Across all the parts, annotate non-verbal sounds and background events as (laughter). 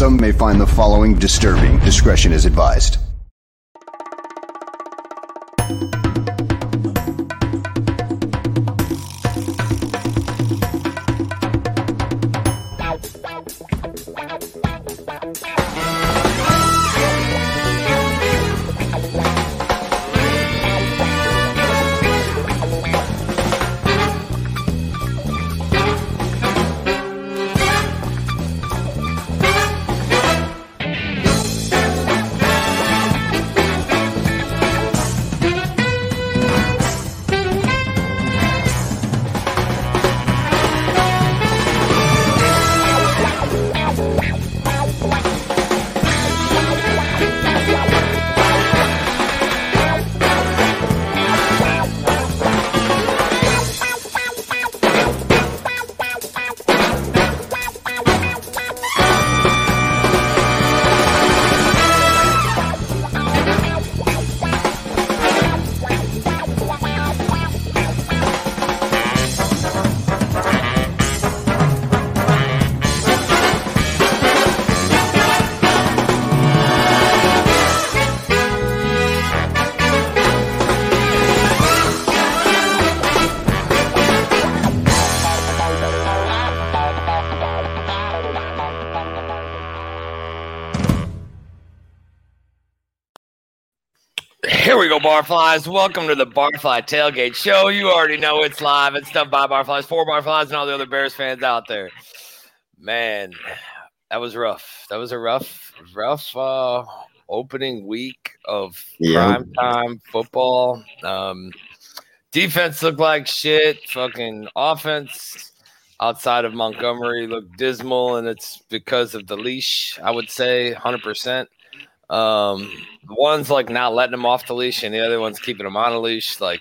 Some may find the following disturbing. Discretion is advised. Barflies. Welcome to the Barfly Tailgate Show. You already know it's live. It's stuff by Barflies, for Barflies, and all the other Bears fans out there. Man, that was rough. That was a rough, rough uh, opening week of Yeah. prime time football. Um, defense looked like shit. Fucking offense outside of Montgomery looked dismal, and it's because of the leash. I would say, hundred percent. Um, one's like not letting him off the leash, and the other one's keeping him on a leash. Like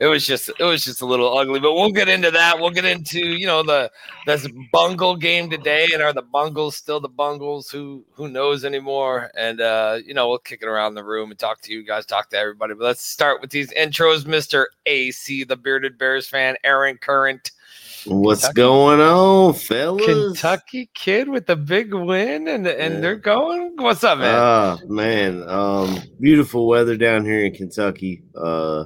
it was just, it was just a little ugly. But we'll get into that. We'll get into you know the this bungle game today, and are the bungles still the bungles? Who who knows anymore? And uh, you know we'll kick it around the room and talk to you guys, talk to everybody. But let's start with these intros, Mister AC, the bearded Bears fan, Aaron Current. What's Kentucky. going on, fellas? Kentucky kid with a big win, and and Yeah. they're going. What's up, man? Ah, man. Um, beautiful weather down here in Kentucky. Uh,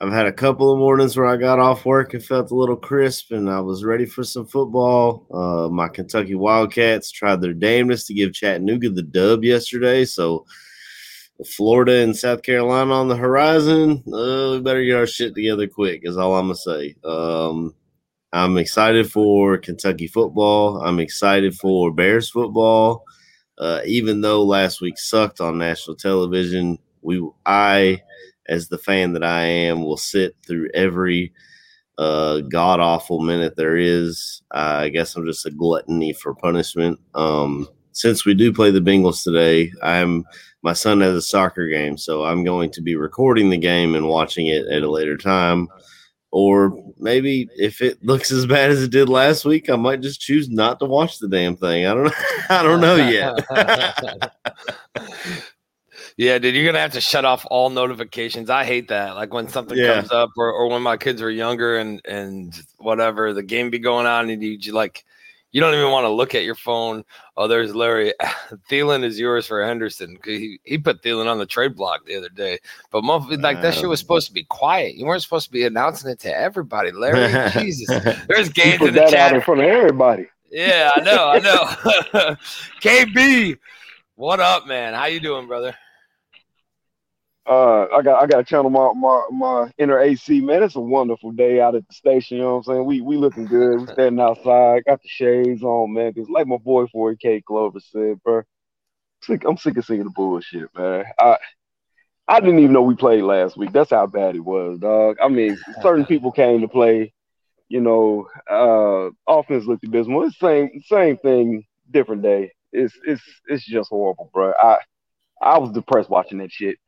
I've had a couple of mornings where I got off work and felt a little crisp, and I was ready for some football. Uh, my Kentucky Wildcats tried their damnedest to give Chattanooga the dub yesterday, so Florida and South Carolina on the horizon. Uh, we better get our shit together quick. Is all I'm gonna say. Um, I'm excited for Kentucky football. I'm excited for Bears football. Uh, even though last week sucked on national television, we I, as the fan that I am, will sit through every uh, god awful minute there is. I guess I'm just a gluttony for punishment. Um, since we do play the Bengals today, I'm my son has a soccer game, so I'm going to be recording the game and watching it at a later time. Or maybe if it looks as bad as it did last week, I might just choose not to watch the damn thing. I don't know. (laughs) I don't know yet. (laughs) yeah, dude, you're gonna have to shut off all notifications. I hate that. Like when something Yeah. comes up, or, or when my kids were younger and and whatever, the game be going on, and you, you like, you don't even want to look at your phone. Oh, there's Larry. (laughs) Thielen is yours for Henderson. He he put Thielen on the trade block the other day, but like that shit was supposed to be quiet. You weren't supposed to be announcing it to everybody, Larry. (laughs) Jesus, there's games in the that out chat. in front of everybody. Yeah, I know, I know. (laughs) KB, what up, man? How you doing, brother? Uh, I got I got to channel my, my my inner AC man. It's a wonderful day out at the station. You know what I'm saying? We we looking good. We standing outside. Got the shades on, man. Cause like my boy 4K Clover said, bro. Sick, I'm sick of seeing the bullshit, man. I I didn't even know we played last week. That's how bad it was, dog. I mean, certain people came to play. You know, uh, offense looked abysmal. It's same same thing different day. It's it's it's just horrible, bro. I I was depressed watching that shit.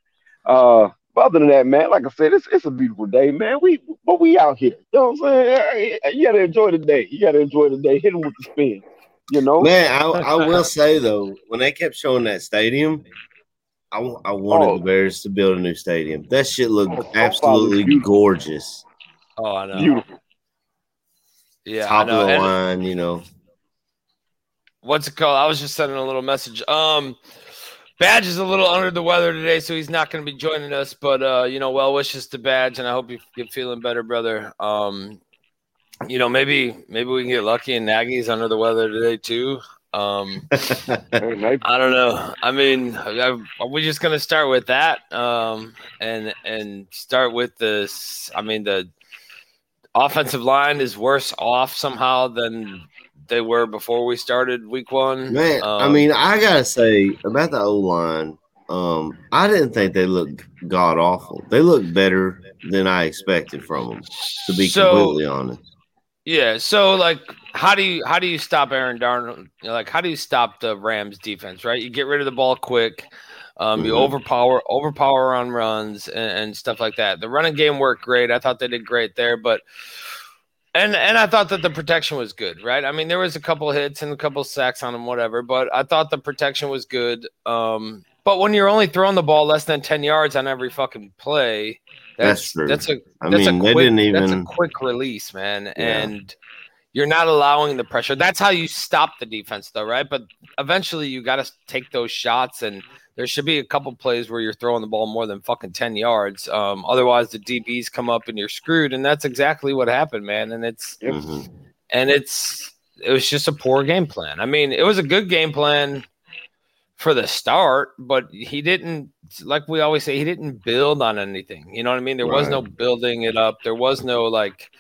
Uh, but other than that, man, like I said, it's it's a beautiful day, man. We but we out here. You know what I'm saying? You gotta enjoy the day. You gotta enjoy the day. Hit them with the spin. You know, man. I, I will say though, when they kept showing that stadium, I, I wanted oh. the Bears to build a new stadium. That shit looked oh, absolutely gorgeous. Oh, I know. Beautiful. Yeah, top of the line. You know, what's it called? I was just sending a little message. Um, Badge is a little under the weather today, so he's not going to be joining us. But uh, you know, well wishes to Badge, and I hope you get feeling better, brother. Um, you know, maybe maybe we can get lucky and Nagy's under the weather today too. Um, (laughs) I don't know. I mean, are we just gonna start with that? Um, and and start with this. I mean, the offensive line is worse off somehow than they were before we started week one. Man, um, I mean, I gotta say about the O line. Um, I didn't think they looked god awful. They looked better than I expected from them. To be so, completely honest. Yeah. So, like, how do you how do you stop Aaron Donald? Like, how do you stop the Rams defense? Right. You get rid of the ball quick. Um, mm-hmm. You overpower overpower on runs and, and stuff like that. The running game worked great. I thought they did great there, but and and I thought that the protection was good, right? I mean, there was a couple hits and a couple sacks on him, whatever, but I thought the protection was good. Um, but when you're only throwing the ball less than ten yards on every fucking play, that's that's, that's a I that's mean, a quick, even... that's a quick release, man, yeah. and you're not allowing the pressure. That's how you stop the defense, though, right? But eventually, you got to take those shots and there should be a couple plays where you're throwing the ball more than fucking 10 yards. Um, otherwise the DBs come up and you're screwed. And that's exactly what happened, man. And it's, mm-hmm. and it's, it was just a poor game plan. I mean, it was a good game plan for the start, but he didn't, like we always say, he didn't build on anything. You know what I mean? There right. was no building it up. There was no like,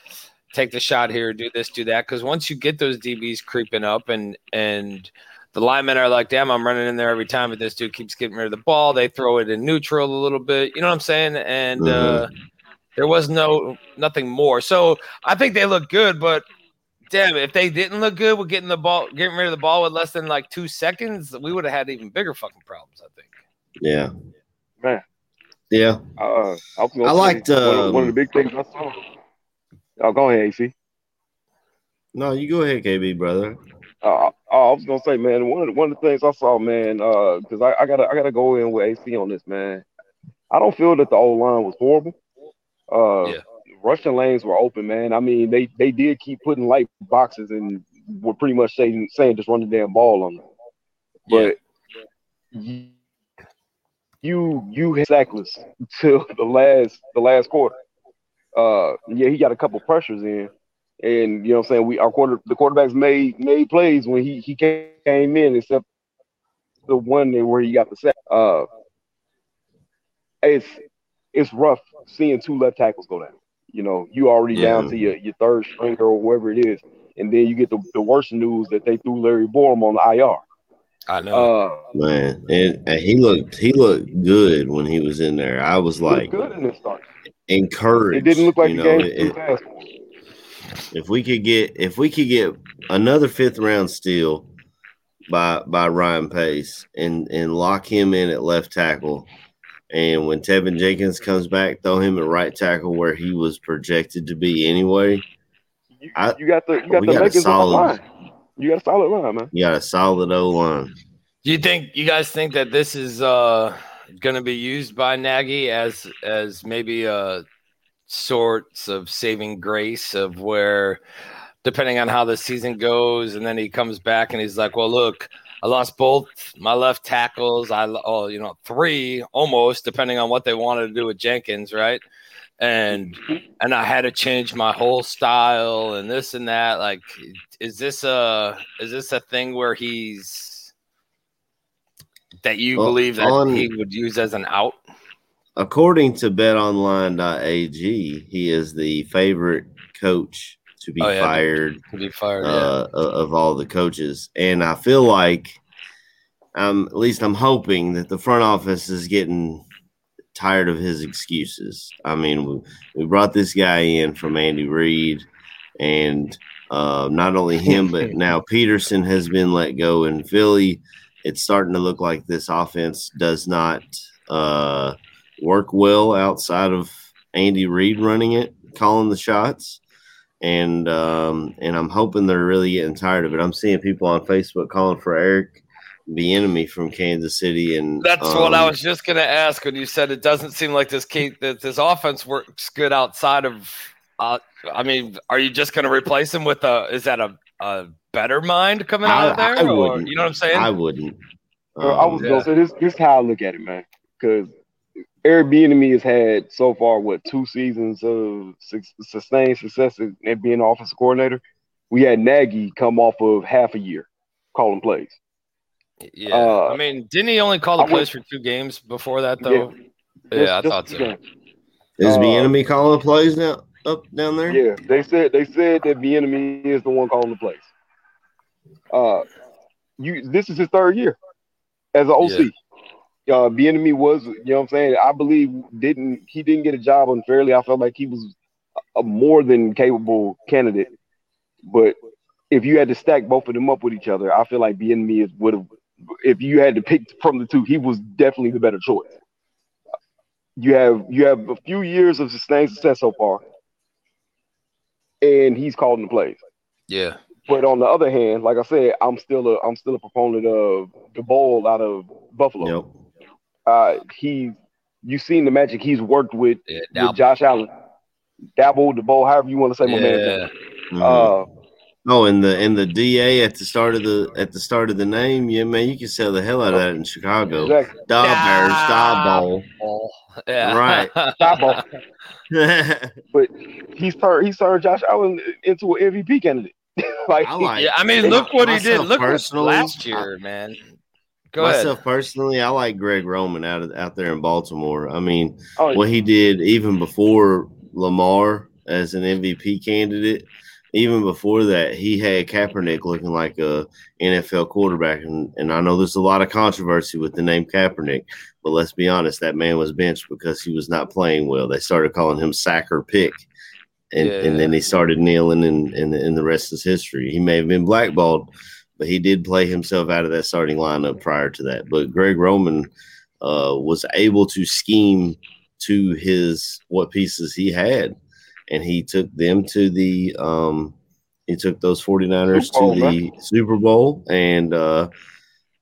take the shot here, do this, do that. Cause once you get those DBs creeping up and, and, the linemen are like, damn, I'm running in there every time, but this dude keeps getting rid of the ball. They throw it in neutral a little bit. You know what I'm saying? And mm-hmm. uh, there was no nothing more. So I think they look good, but damn, if they didn't look good with getting the ball, getting rid of the ball with less than like two seconds, we would have had even bigger fucking problems. I think. Yeah. Man. Yeah. Uh, I, I liked um, one, of, one, of, the big things I saw. Oh, go ahead, AC. No, you go ahead, KB, brother. Uh, oh, I was gonna say, man, one of the, one of the things I saw, man, because uh, I, I, gotta I gotta go in with AC on this, man. I don't feel that the old line was horrible. Uh, yeah. Rushing lanes were open, man. I mean, they they did keep putting light boxes and were pretty much saying saying just run the damn ball on them. But yeah. you you hit sackless (laughs) till the last the last quarter. Uh, yeah, he got a couple pressures in and you know what I'm saying, we our quarter the quarterbacks made made plays when he he came in, except the one where he got the sack. Uh it's it's rough seeing two left tackles go down. You know, you already yeah. down to your, your third stringer or whatever it is, and then you get the, the worst news that they threw Larry Borom on the IR. I know, uh, man, and, and, he looked he looked good when he was in there. I was like, good in this start. Encouraged. It didn't look like the know, game it, if we could get if we could get another fifth round steal by by Ryan Pace and and lock him in at left tackle, and when Teven Jenkins comes back, throw him at right tackle where he was projected to be anyway. You, I, you got the you got the got solid, line. You got a solid line, man. You got a solid O line. Do you think you guys think that this is uh going to be used by Nagy as as maybe a sorts of saving grace of where depending on how the season goes and then he comes back and he's like well look i lost both my left tackles. I oh you know three almost depending on what they wanted to do with jenkins right? And and i had to change my whole style and this and that. Like is this a is this a thing where he's that you well, believe that on, he would use as an out according to betonline.ag, he is the favorite coach to be oh, yeah, fired, to be fired uh, yeah. of all the coaches. And I feel like, um, at least I'm hoping that the front office is getting tired of his excuses. I mean, we, we brought this guy in from Andy Reid, and Uh, not only him, but (laughs) now Pederson has been let go in Philly. It's starting to look like this offense does not uh, work well outside of Andy Reid running it, calling the shots. And um, and I'm hoping they're really getting tired of it. I'm seeing people on Facebook calling for Eric Bieniemy from Kansas City, and That's what I um, was just going to ask when you said it doesn't seem like this Kate, that this offense works good outside of. Uh, I mean, are you just going to replace him with a? Is that a, a better mind coming out of there? I or, wouldn't. you know what I'm saying? I wouldn't. Well, I Um, was yeah. gonna say this. This is how I look at it, man. Because Eric Bieniemy has had so far what two seasons of su- sustained success at at being offensive coordinator. We had Nagy come off of half a year calling plays. yeah. uh, I mean, didn't he only call the I plays for two games before that though? Yeah. Yeah, I Just- thought so. again. is uh, Bieniemy calling the plays now up down there? Yeah, they said they said that Bieniemy is the one calling the plays. Uh, you. This is his third year as an OC. Uh, Bieniemy was, you know, what I'm saying. I believe didn't he didn't get a job unfairly. I felt like he was a more than capable candidate. But if you had to stack both of them up with each other, I feel like Bieniemy is would have. If you had to pick from the two, he was definitely the better choice. You have you have a few years of sustained success so far, and he's calling the plays. Yeah. But on the other hand, like I said, I'm still a I'm still a proponent of the bowl out of Buffalo. Yep. Uh, he, you've seen the magic he's worked with Yeah. with Josh Allen, Daboll, the bowl, however you want to say my man's name. yeah. Mhm. Uh, oh, and the and the DA at the start of the at the start of the name, yeah, man, you can sell the hell out of that in Chicago. exactly. Dog Yeah. Bears, Dog yeah. Right. (laughs) Daboll. (laughs) But he's turned he's turned Josh Allen into an MVP candidate. (laughs) like, I like yeah. I mean, look what he did. Look what personally, last year, man. Go myself ahead. personally. I like Greg Roman out of, out there in Baltimore. I mean, oh, what he did even before Lamar as an MVP candidate. Even before that, he had Kaepernick looking like a NFL quarterback, and, and I know there's a lot of controversy with the name Kaepernick, but let's be honest, that man was benched because he was not playing well. They started calling him sacker pick, and, Yeah. and then he started kneeling, and, and and the rest is history. He may have been blackballed, but he did play himself out of that starting lineup prior to that. But Greg Roman uh, was able to scheme to his what pieces he had and he took them to the um he took those 49ers Bowl, to the Super Bowl and uh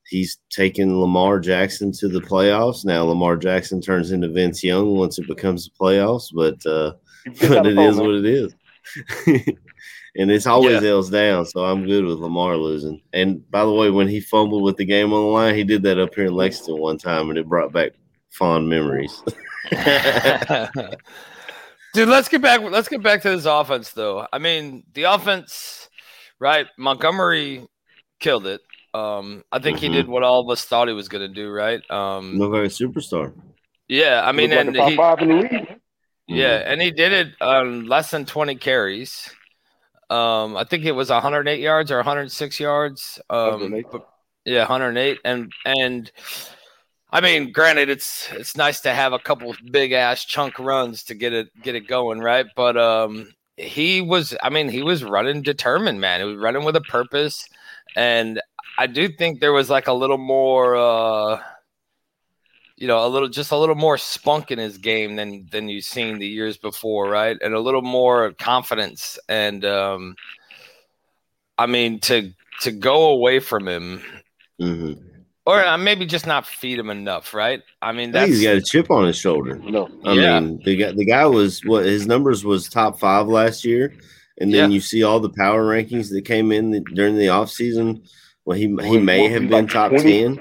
he's taken Lamar Jackson to the playoffs. Now Lamar Jackson turns into Vince Young once it becomes the playoffs, but uh (laughs) but it is what it is. (laughs) and it's always Yeah. L's down, so I'm good with Lamar losing. And by the way, when he fumbled with the game on the line, he did that up here in Lexington one time and it brought back fond memories. (laughs) Dude, let's get back. Let's get back to this offense, though. I mean, the offense, right? Montgomery killed it. Um, I think Mhm. he did what all of us thought he was going to do, right? Um, Look like a superstar. yeah, I mean, Looked like and a he, five in the league. yeah, and he did it on less than twenty carries. Um, I think it was 108 yards or 106 yards. Um, 108. but- yeah, 108, and and I mean, granted, it's it's nice to have a couple big ass chunk runs to get it get it going, right? But um, he was, I mean, he was running determined, man. He was running with a purpose, and I do think there was like a little more, uh, you know, a little just a little more spunk in his game than than you've seen the years before, right? And a little more confidence, and um, I mean, to to go away from him hmm or uh, maybe just not feed him enough, right? I mean, I he's got a chip on his shoulder. No. I Yeah. mean, the guy, the guy was what his numbers was top five last year, and then Yeah. you see all the power rankings that came in the, during the offseason. Well, he he may have been top ten,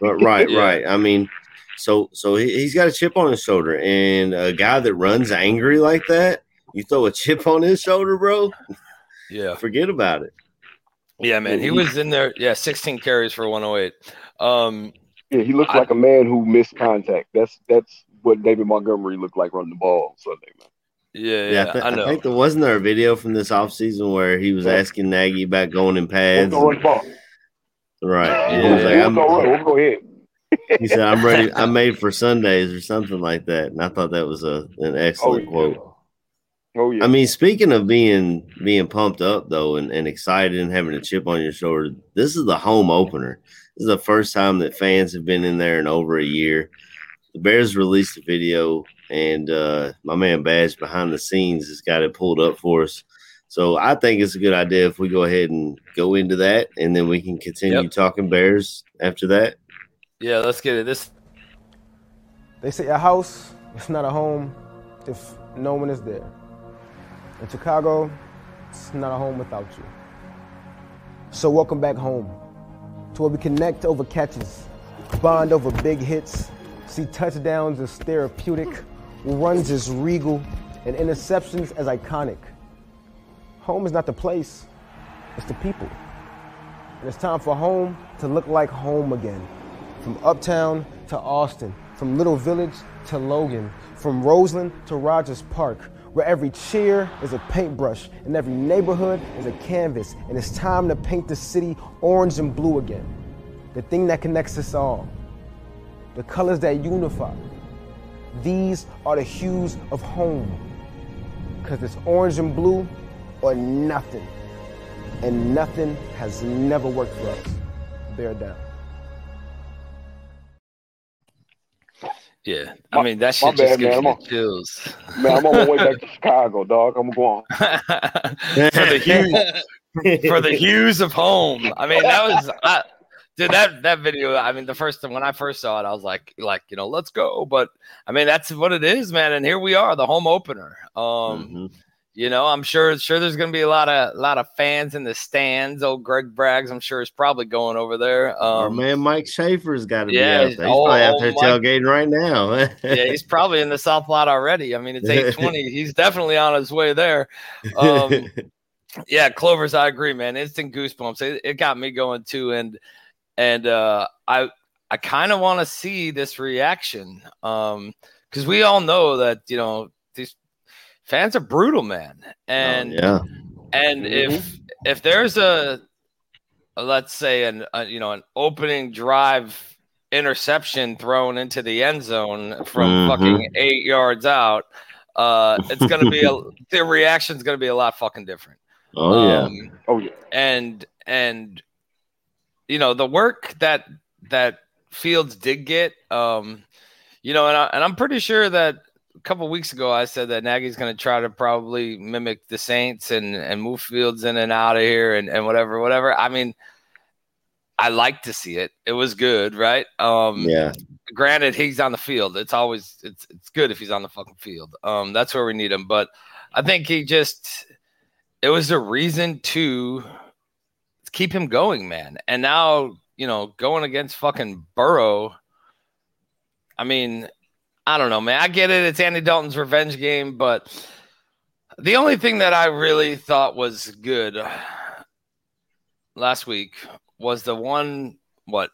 but right, (laughs) Yeah. right. I mean, so so he, he's got a chip on his shoulder, and a guy that runs angry like that, you throw a chip on his shoulder, bro. (laughs) yeah, Forget about it. yeah, man. He he- was in there, yeah, 16 carries for 108. Um, Yeah, he looks I- like a man who missed contact. That's that's what David Montgomery looked like running the ball Sunday, man. yeah, Yeah, yeah, I, thi- I I think there wasn't there a video from this offseason where he was Yeah. asking Nagy about going in Let's pads. go run the ball. Right. And Yeah. he was like, Let's go run. Let's go ahead. He said, "I'm ready. (laughs) I'm made for Sundays or something like that." And I thought that was a an Oh, excellent yeah. quote. Oh yeah. I mean, speaking of being being pumped up though and, and excited and having a chip on your shoulder, this is the home opener. This is the first time that fans have been in there in over a year. The Bears released a video, and uh, my man Badge behind the scenes has got it pulled up for us. So I think it's a good idea if we go ahead and go into that, and then we can continue Yep. talking Bears after that. Yeah, let's get it. This They say a house is not a home if no one is there. In Chicago, it's not a home without you. So welcome back home to where we connect over catches, bond over big hits, see touchdowns as therapeutic, runs as regal, and interceptions as iconic. Home is not the place, it's the people. And it's time for home to look like home again. From uptown to Austin, from Little Village to Logan, from Roseland to Rogers Park, where every cheer is a paintbrush and every neighborhood is a canvas. And it's time to paint the city orange and blue again. The thing that connects us all, the colors that unify. These are the hues of home. Because it's orange and blue or nothing. And nothing has never worked for us. Bear down. Yeah, I My- mean that my shit just bad, gives man. me I'm on- chills. (laughs) Man, I'm on my way back to (laughs) Chicago, dog. I'm going. for the (laughs) hues for the hues of home. I mean, that was I, dude. That that video. I mean, the first time when I first saw it, I was like, like you know, let's go. But I mean, that's what it is, man. And here we are, the home opener. Um, Mhm. You know, I'm sure sure there's gonna be a lot of lot of fans in the stands. Old Greg Braggs, I'm sure is probably going over there. Our Um, man Mike Schaefer's got to yeah, be out there. He's oh, probably out there tailgating right now. (laughs) yeah, he's probably in the South Lot already. I mean, it's (laughs) 8:20. He's definitely on his way there. Um, (laughs) yeah, Clovers, I agree, man. Instant goosebumps. It, it got me going too, and and uh, I I kind of want to see this reaction, um, because we all know that you know fans are brutal, man, and Oh, yeah, and if if there's a, a let's say an a, you know an opening drive interception thrown into the end zone from Mhm. fucking eight yards out, uh, it's gonna be a (laughs) the reaction's gonna be a lot fucking different. oh yeah. Um, Oh yeah. and and you know the work that that Fields did get, um, you know, and I, and I'm pretty sure that a couple weeks ago I said that Nagy's going to try to probably mimic the Saints and and move Fields in and out of here and and whatever whatever. I mean, I like to see it. It was good, right? Um, yeah, granted he's on the field it's always it's it's good if he's on the fucking field um that's where we need him but i think he just it was a reason to keep him going man and now you know going against fucking burrow i mean i don't know man i get it it's andy dalton's revenge game but the only thing that i really thought was good last week was the one what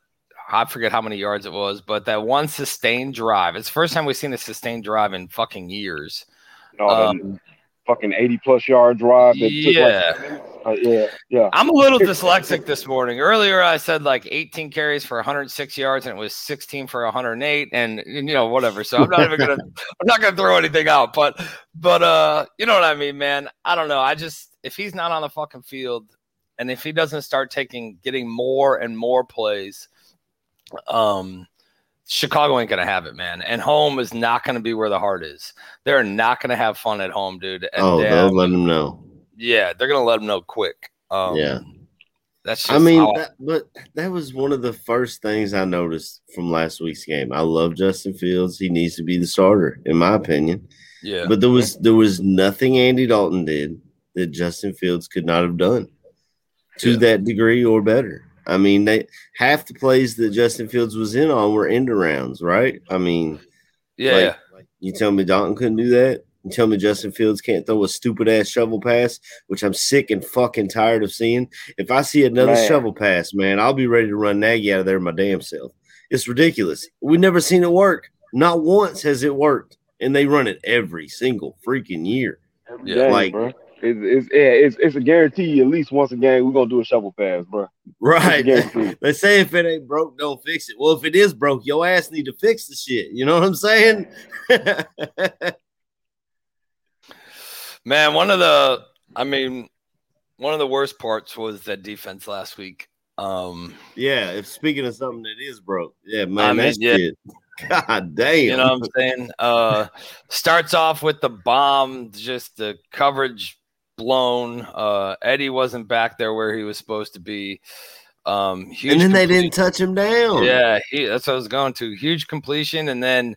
I forget how many yards it was, but that one sustained drive. It's the first time we've seen a sustained drive in fucking years. No, Um, fucking 80 plus yard drive. That Yeah. Took like, uh, yeah. Yeah. I'm a little dyslexic this morning. Earlier, I said like 18 carries for 106 yards, and it was 16 for 108, and you know whatever. So I'm not even gonna, (laughs) I'm not gonna throw anything out. But, but uh, you know what I mean, man. I don't know. I just if he's not on the fucking field, and if he doesn't start taking, getting more and more plays, um, Chicago ain't gonna have it, man. And home is not gonna be where the heart is. They're not gonna have fun at home, dude. And oh, they'll let him know. Yeah, they're gonna let them know quick. Um, Yeah. that's. Just I mean, that, but that was one of the first things I noticed from last week's game. I love Justin Fields. He needs to be the starter, in my opinion. yeah, But there was there was nothing Andy Dalton did that Justin Fields could not have done to Yeah. that degree or better. I mean, they half the plays that Justin Fields was in on were end arounds, right? I mean, yeah, like, you tell me Dalton couldn't do that. You tell me Justin Fields can't throw a stupid ass shovel pass, which I'm sick and fucking tired of seeing. If I see another Man. shovel pass, man, I'll be ready to run Nagy out of there my damn self. It's ridiculous. We've never seen it work. Not once has it worked, and they run it every single freaking year. Every Yeah. game, Like- bro. It's, it's, yeah, it's, it's a guarantee at least once a game we're going to do a shovel pass, bro. Right? It's a guarantee. (laughs) they say if it ain't broke, don't fix it. Well, if it is broke, your ass need to fix the shit. You know what I'm saying? (laughs) Man, one of the, I mean, one of the worst parts was that defense last week. Um, Yeah, if speaking of something that is broke, yeah, man, I mean, that's yeah. (laughs) God damn. you know what I'm saying? Uh, starts off with the bomb, just the coverage blown. Uh, Eddie wasn't back there where he was supposed to be. Um, huge and then they didn't touch him down. Yeah, he, that's what I was going to. Huge completion, and then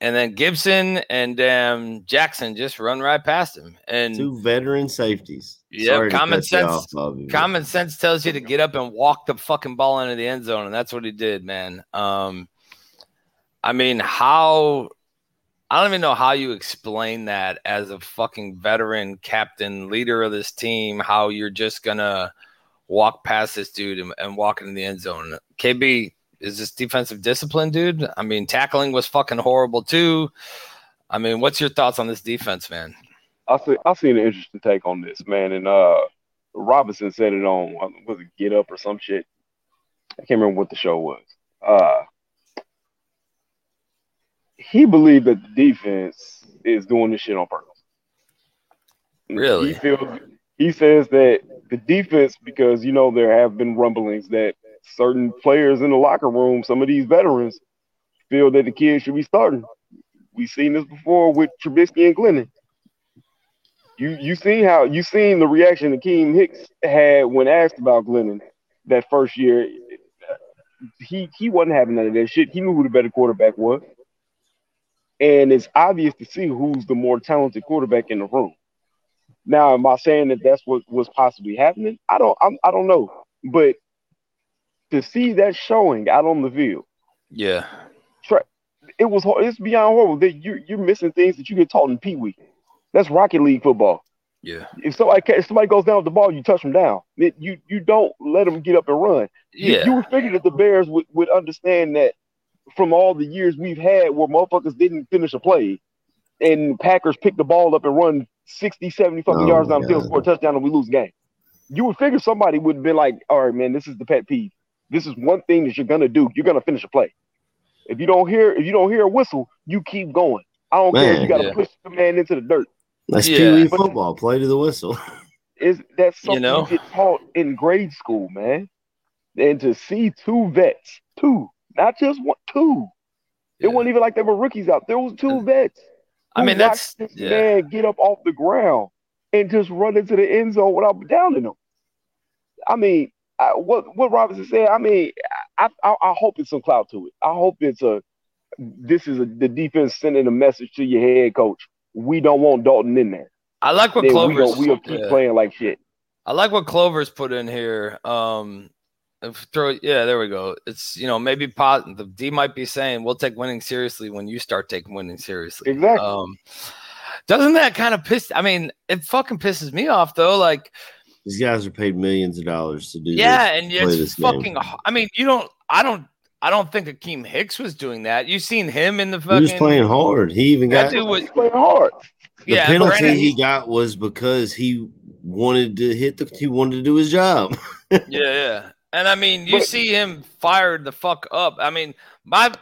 and then Gipson and um, Jackson just run right past him. And Two veteran safeties. Yeah, common sense- off, Bobby, common sense tells you to get up and walk the fucking ball into the end zone, and that's what he did, man. Um, I mean, how I don't even know how you explain that as a fucking veteran captain, leader of this team, how you're just gonna walk past this dude and, and walk into the end zone. KB, is this defensive discipline, dude? I mean, tackling was fucking horrible too. I mean, what's your thoughts on this defense, man? I see. I seen an interesting take on this, man. And uh, Robinson said it on uh, was it Get Up or some shit. I can't remember what the show was. Uh, he believed that the defense is doing this shit on purpose. Really? He feels. He says that the defense, because you know there have been rumblings that certain players in the locker room, some of these veterans, feel that the kids should be starting. We've seen this before with Trubisky and Glennon. You you seen how you seen the reaction Akiem Hicks had when asked about Glennon that first year. He he wasn't having none of that shit. He knew who the better quarterback was, and it's obvious to see who's the more talented quarterback in the room. Now, am I saying that that's what was possibly happening? I don't I'm, I don't know, but to see that showing out on the field, Yeah. it was it's beyond horrible. That you you're missing things that you get taught in Pee Wee. That's Rocket League football. Yeah. If somebody if somebody goes down with the ball, you touch them down. It- you you don't let them get up and run. You- Yeah. You, would figure that the Bears would, would understand that from all the years we've had where motherfuckers didn't finish a play and Packers pick the ball up and run 60, 70 fucking Oh yards my down the field, God. score a touchdown, and we lose the game. You would figure somebody would have been like, all right, man, this is the pet peeve. This is one thing that you're gonna do. You're gonna finish a play. If you don't hear if you don't hear a whistle, you keep going. I don't care if you gotta yeah. push the man into the dirt. That's Yeah. Pee Wee football. Play to the whistle. is that's something you, know? get taught in grade school, man. And to see two vets, two, not just one, two. It wasn't even like they were rookies out. There was two vets. I mean, that's watched this yeah. man get up off the ground and just run into the end zone without downing him. I mean, I, what what Robinson said. I mean, I, I I hope it's some clout to it. I hope it's a this is a, the defense sending a message to your head coach. We don't want Dalton in there. I like what Then we Clover's. we'll keep yeah. playing like shit. I like what Clover's put in here. Um, throw yeah, there we go. It's you know maybe pot the D might be saying we'll take winning seriously when you start taking winning seriously. Exactly. Um, doesn't that kind of piss? I mean, it fucking pisses me off though. Like These guys are paid millions of dollars to do yeah, this. and play it's this game. fucking. I mean, you don't. I don't. I don't think Akiem Hicks was doing that. You seen him in the He was playing hard. He even That got dude was. Playing hard. the Yeah, penalty granted, he got was because he wanted to hit the he wanted to do his job. (laughs) Yeah, yeah. And I mean, you But- see him fired the fuck up. I mean, my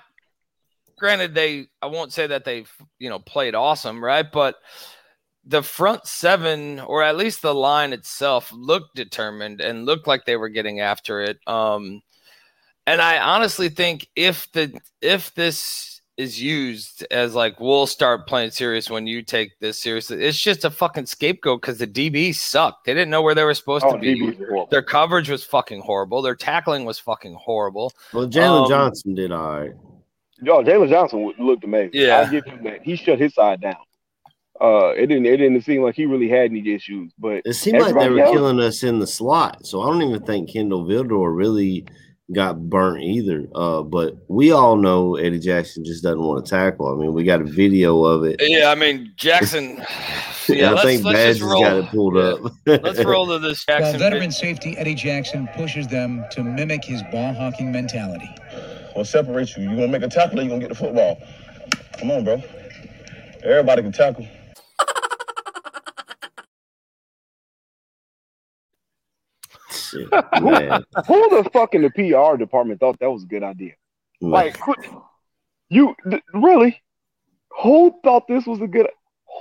granted, they I won't say that they you know played awesome, right? But the front seven, or at least the line itself, looked determined and looked like they were getting after it. Um, and I honestly think if the if this is used as like we'll start playing serious when you take this seriously, it's just a fucking scapegoat because the DBs sucked. They didn't know where they were supposed Oh, to be. Their coverage was fucking horrible. Their tackling was fucking horrible. well, Jalen Um, Johnson did all right. Yo, Jalen Johnson looked amazing. Yeah. I give him that. He shut his side down. Uh, it didn't. It didn't seem like he really had any issues, but It seemed like they were else- killing us in the slot, so I don't even think Kindle Vildor really got burnt either. Uh, but we all know Eddie Jackson just doesn't want to tackle. I mean, we got a video of it. Yeah, I mean Jackson. (laughs) Yeah, I think let's Badge just has got it pulled up. Let's roll to this (laughs) While Jackson. veteran vid- safety Eddie Jackson pushes them to mimic his ball hawking mentality. What separates you? You gonna make a tackle or you gonna get the football? Come on, bro. Everybody can tackle. Shit, (laughs) man. who the fuck in the PR department thought that was a good idea? Like, you th- really? Who thought this was a good?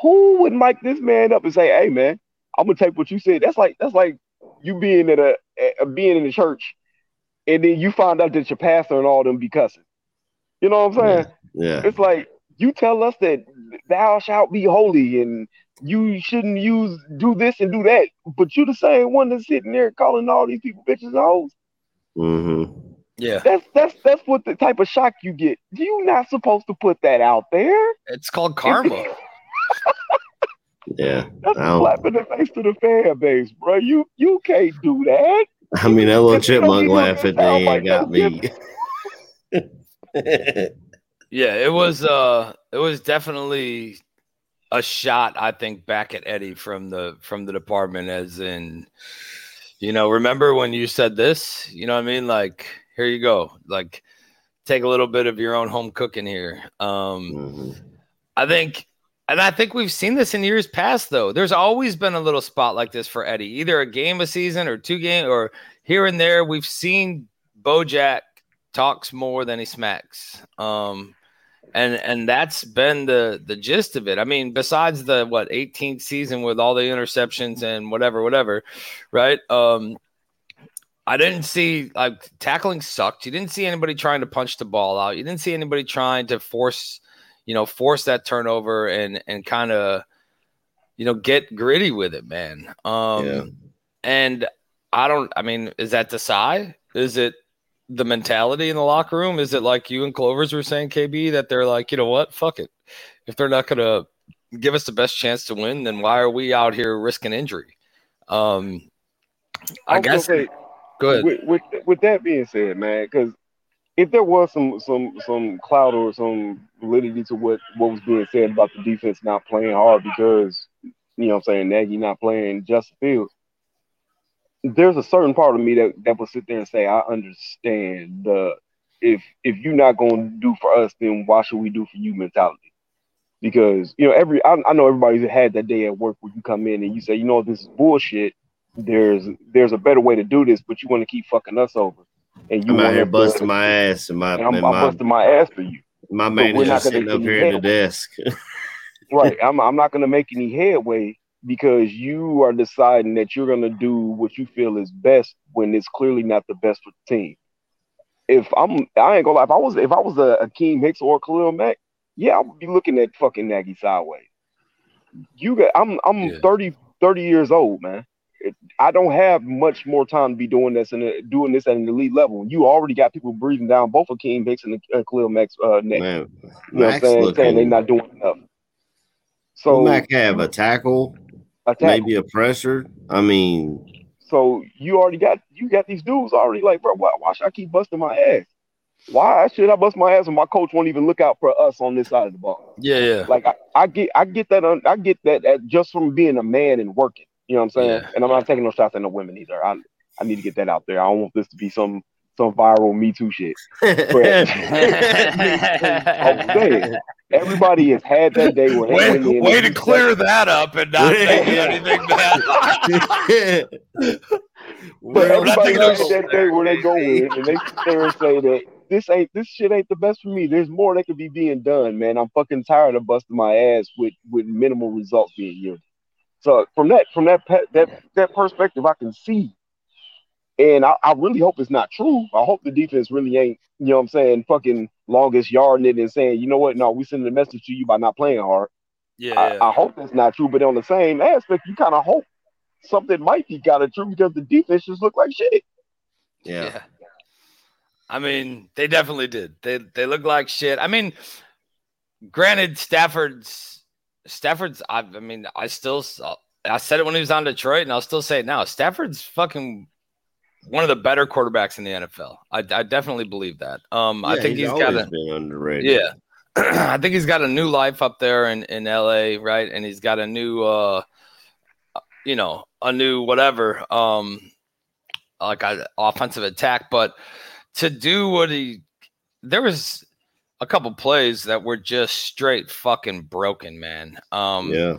who would mic this man up and say, "Hey, man, I'm gonna take what you said." That's like that's like you being at a, a being in the church, and then you find out that your pastor and all them be cussing. You know what I'm saying? Yeah. It's like you tell us that thou shalt be holy and you shouldn't use do this and do that, but you the same one that's sitting there calling all these people bitches and hoes. Mm-hmm. Yeah, That's that's that's what the type of shock you get. You're not supposed to put that out there. it's called karma. (laughs) Yeah. That's I a don't- slap in the face to the fan base, bro. You you can't do that. I mean, that little If you don't chipmunk get laugh at me sound like got me. (laughs) (laughs) Yeah, it was uh it was definitely a shot, I think, back at Eddie from the from the department as in, you know, remember when you said this? You know what I mean? Like, here you go. Like take a little bit of your own home cooking here. Um Mhm. I think and I think we've seen this in years past though. There's always been a little spot like this for Eddie, either a game a season or two game or here and there. We've seen Bojack talks more than he smacks. Um and and that's been the the gist of it. I mean, besides the what 18th season with all the interceptions and whatever, whatever, right? Um, I didn't see like tackling sucked. You didn't see anybody trying to punch the ball out. You didn't see anybody trying to force, you know, force that turnover and and kind of, you know, get gritty with it, man. Um, Yeah. and I don't. I mean, is that the side? Is it the mentality in the locker room? Is it like you and Clovers were saying, KB, that they're like, you know what, fuck it. If they're not gonna give us the best chance to win, then why are we out here risking injury? Um, I was guess. say, Go ahead. With, with with that being said, man, because if there was some some some cloud or some validity to what what was being said about the defense not playing hard because you know what I'm saying Nagy not playing Justin Fields, there's a certain part of me that that will sit there and say I understand the if if you're not going to do for us, then why should we do for you mentality? Because you know every I, I know everybody's had that day at work where you come in and you say you know this is bullshit there's there's a better way to do this, but you want to keep fucking us over. And you I'm out here busting my ass, and my and I'm, and I'm my, busting my ass for you. my manager's sitting up here at the desk. (laughs) Right. I'm I'm not gonna make any headway because you are deciding that you're gonna do what you feel is best when it's clearly not the best for the team. If I'm I ain't gonna lie, if I was if I was a Akiem Hicks or a Khalil Mack, yeah, I would be looking at fucking Nagy sideways. You got I'm I'm Yeah. 30, 30 years old, man. I don't have much more time to be doing this and doing this at an elite level. You already got people breathing down both of Akiem Hicks and uh, Khalil Mack's uh, neck. Man, you know what I'm saying? Saying they're not doing enough. So So Mack have a tackle, a maybe a pressure. I mean, So you already got you got these dudes already like, bro, why, why should I keep busting my ass? Why should I bust my ass when my coach won't even look out for us on this side of the ball? Yeah, yeah. Like I, I get I get that un, I get that at, just from being a man and working. You know what I'm saying? Yeah. And I'm not taking no shots at no women either. I I need to get that out there. I don't want this to be some some viral Me Too shit. (laughs) I'm saying everybody has had that day where they way, way to clear that up and not make Yeah. (laughs) anything bad. But everybody think has those- that day where they go in and they sit there and say that this ain't this shit ain't the best for me. There's more that could be being done, man. I'm fucking tired of busting my ass with with minimal results being yielded. So from that from that pe- that that perspective, I can see, and I, I really hope it's not true. I hope the defense really ain't, you know, what I'm saying, fucking longest yarding it and saying, you know what, no, we sending a message to you by not playing hard. yeah, I, I hope that's not true, but on the same aspect, you kind of hope something might be kind of true because the defense just look like shit. yeah. yeah. I mean, they definitely did. They they look like shit. I mean, granted, Stafford's Stafford's. I, I mean, I still I said it when he was on Detroit, and I'll still say it now. Stafford's fucking one of the better quarterbacks in the NFL. I, I definitely believe that. Um, I think he's he's got a been underrated. yeah. (clears throat) I think he's got a new life up there in, in LA, right? And he's got a new uh you know, a new whatever, um like a offensive attack. But to do what he there was a couple plays that were just straight fucking broken, man. Um yeah.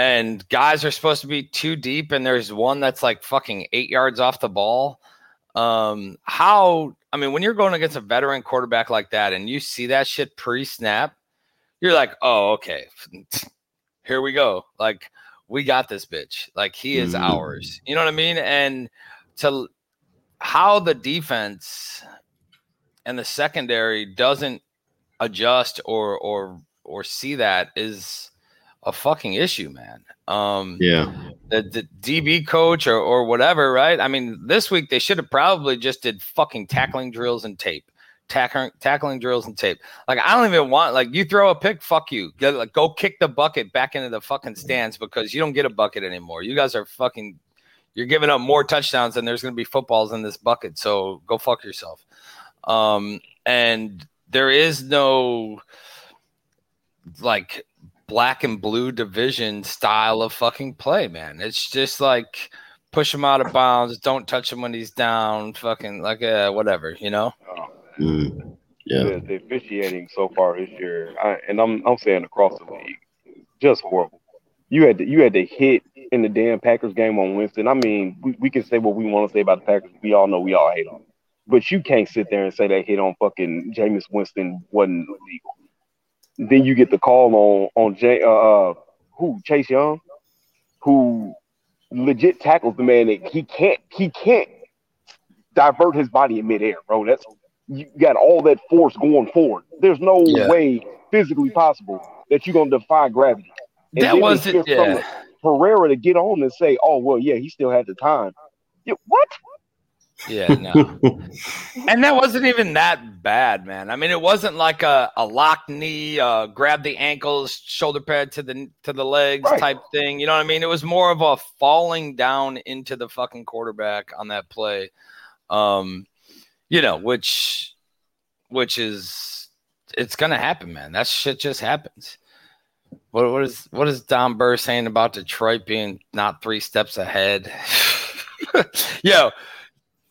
And guys are supposed to be too deep and there's one that's like fucking eight yards off the ball um how i mean when you're going against a veteran quarterback like that and you see that shit pre-snap you're like oh okay (laughs) here we go. Like we got this bitch. Like he is Mhm. ours. You know what I mean? And to how the defense and the secondary doesn't adjust or or or see that is a fucking issue, man. Um Yeah. the, the DB coach or, or whatever, right? I mean, this week they should have probably just did fucking tackling drills and tape. Tackling tackling drills and tape. Like I don't even want like you throw a pick, fuck you. Get, like, go kick the bucket back into the fucking stands because you don't get a bucket anymore. You guys are fucking you're giving up more touchdowns than there's gonna be footballs in this bucket. So go fuck yourself. Um and there is no like black and blue division style of fucking play, man. It's just like push him out of bounds, don't touch him when he's down, fucking like uh, whatever, you know. Mm. Yeah. The, the officiating so far this year, I, and I'm I'm saying across the league, just horrible. You had to you had to hit in the damn Packers game on Winston. I mean, we, we can say what we want to say about the Packers. We all know we all hate them, but you can't sit there and say that hit on fucking Jameis Winston wasn't illegal. Then you get the call on on J, uh, uh who Chase Young, who legit tackles the man that he can't he can't divert his body in midair, bro. That's you got all that force going forward. There's no Yeah. way physically possible that you're gonna defy gravity. And That wasn't it's just from yeah. Herrera to get on and say, "Oh well, yeah, he still had the time." Yeah, what? Yeah, (laughs) no. and that wasn't even that bad, man. I mean, it wasn't like a, a locked knee, uh, grab the ankles, shoulder pad to the to the legs Right. type thing. You know what I mean? It was more of a falling down into the fucking quarterback on that play. Um, you know, which which is it's gonna happen, man. That shit just happens. What what is what is Don Burr saying about Detroit being not three steps ahead? (laughs) Yo,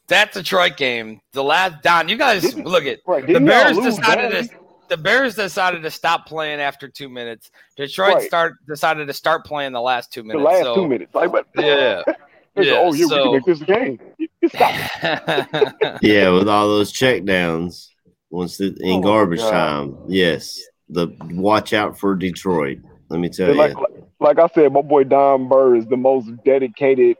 that Detroit game, the last Don, you guys Didn't- look at Right? the Bears decided badly? to the Bears decided to stop playing after two minutes. Detroit Right. start decided to start playing the last two minutes. the minutes. last so, two minutes. Like, but Yeah. (laughs) They go, Yeah, oh yeah, we so- can make this game. You- you Stop. (laughs) Yeah, with all those check downs once the, in Oh garbage time. Yes. The watch out for Detroit. Let me tell And you. like, like I said, my boy Don Burr is the most dedicated